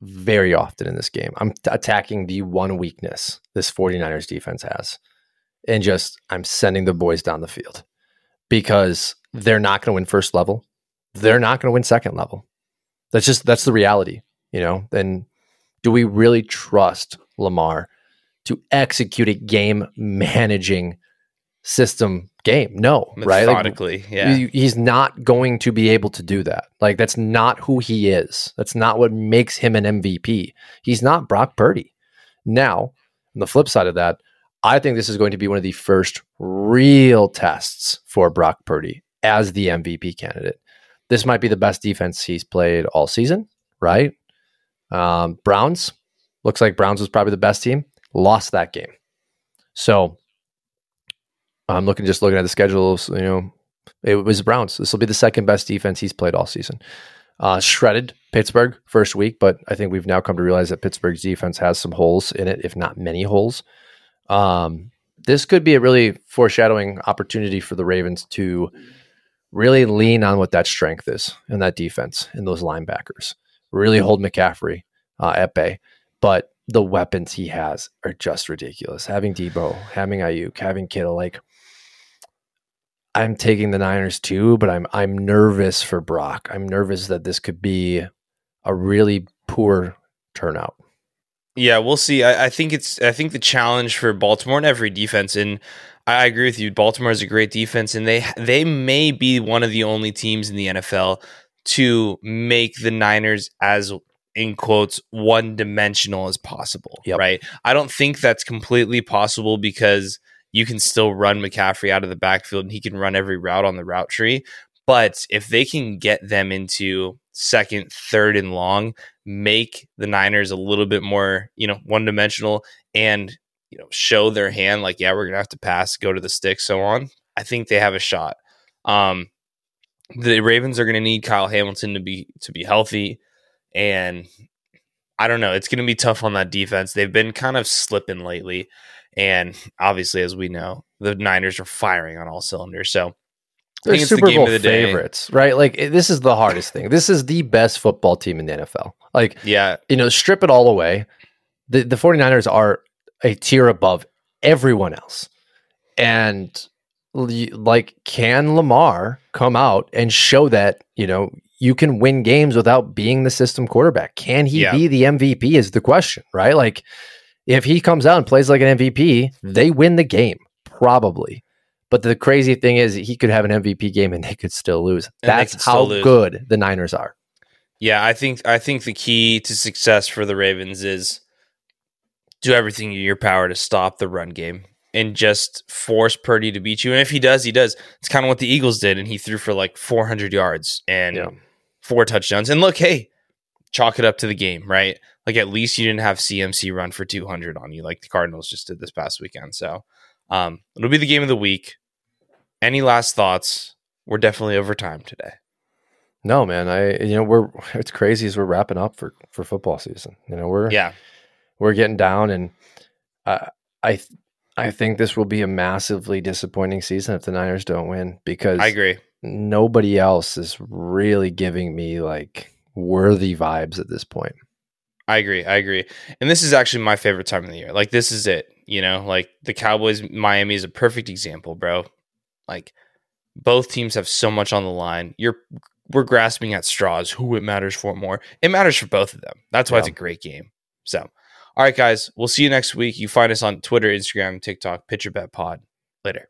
very often in this game. I'm t- attacking the one weakness this 49ers defense has. And just I'm sending the boys down the field because they're not going to win first level. They're not going to win second level. That's just that's the reality, you know. then do we really trust Lamar to execute a game managing system game? No, right? Like, Methodically, yeah. he- he's not going to be able to do that. Like that's not who he is. That's not what makes him an MVP. He's not Brock Purdy. Now, on the flip side of that, I think this is going to be one of the first real tests for Brock Purdy as the MVP candidate. This might be the best defense he's played all season, right? Um, Browns looks like Browns was probably the best team. Lost that game, so I'm looking just looking at the schedule. You know, it was Browns. This will be the second best defense he's played all season. Uh, shredded Pittsburgh first week, but I think we've now come to realize that Pittsburgh's defense has some holes in it, if not many holes. Um, this could be a really foreshadowing opportunity for the Ravens to really lean on what that strength is in that defense and those linebackers. Really hold McCaffrey uh, at bay, but the weapons he has are just ridiculous. Having Deebo, having Aiyuk, having Kittle, like I'm taking the Niners too, but I'm I'm nervous for Brock. I'm nervous that this could be a really poor turnout. Yeah, we'll see. I, I, think it's I think the challenge for Baltimore and every defense, and I agree with you. Baltimore is a great defense, and they they may be one of the only teams in the NFL to make the Niners as in quotes one dimensional as possible. Yep. Right. I don't think that's completely possible because you can still run McCaffrey out of the backfield and he can run every route on the route tree. But if they can get them into second, third, and long, make the Niners a little bit more, you know, one dimensional and, you know, show their hand like, yeah, we're going to have to pass, go to the stick, so on. I think they have a shot. Um, the Ravens are going to need Kyle Hamilton to be to be healthy, and I don't know. It's going to be tough on that defense. They've been kind of slipping lately. And obviously, as we know, the Niners are firing on all cylinders. So they're Super the Bowl the favorites, right? Like this is the hardest thing. This is the best football team in the NFL. Like, yeah, you know, strip it all away. The the 49ers are a tier above everyone else. And like can Lamar come out and show that, you know, you can win games without being the system quarterback? Can he yeah. be the MVP is the question, right? Like if he comes out and plays like an MVP, hmm. they win the game, probably. But the crazy thing is, he could have an MVP game and they could still lose. And That's how lose. good the Niners are. Yeah, I think I think the key to success for the Ravens is do everything in your power to stop the run game and just force Purdy to beat you. And if he does, he does. It's kind of what the Eagles did, and he threw for like 400 yards and yeah. four touchdowns. And look, hey, chalk it up to the game, right? like at least you didn't have CMC run for 200 on you like the Cardinals just did this past weekend. So um, it'll be the game of the week. Any last thoughts? We're definitely over time today. No, man. I you know we're it's crazy as we're wrapping up for for football season. You know we're yeah we're getting down, and uh, I I think this will be a massively disappointing season if the Niners don't win because I agree. Nobody else is really giving me like worthy vibes at this point. I agree. I agree. And this is actually my favorite time of the year. Like this is it. You know, like the Cowboys Miami is a perfect example, bro. Like both teams have so much on the line. You're we're grasping at straws. Who it matters for more? It matters for both of them. That's why yeah. it's a great game. So, all right, guys, we'll see you next week. You find us on Twitter, Instagram, TikTok, Pitcher Bet Pod. Later.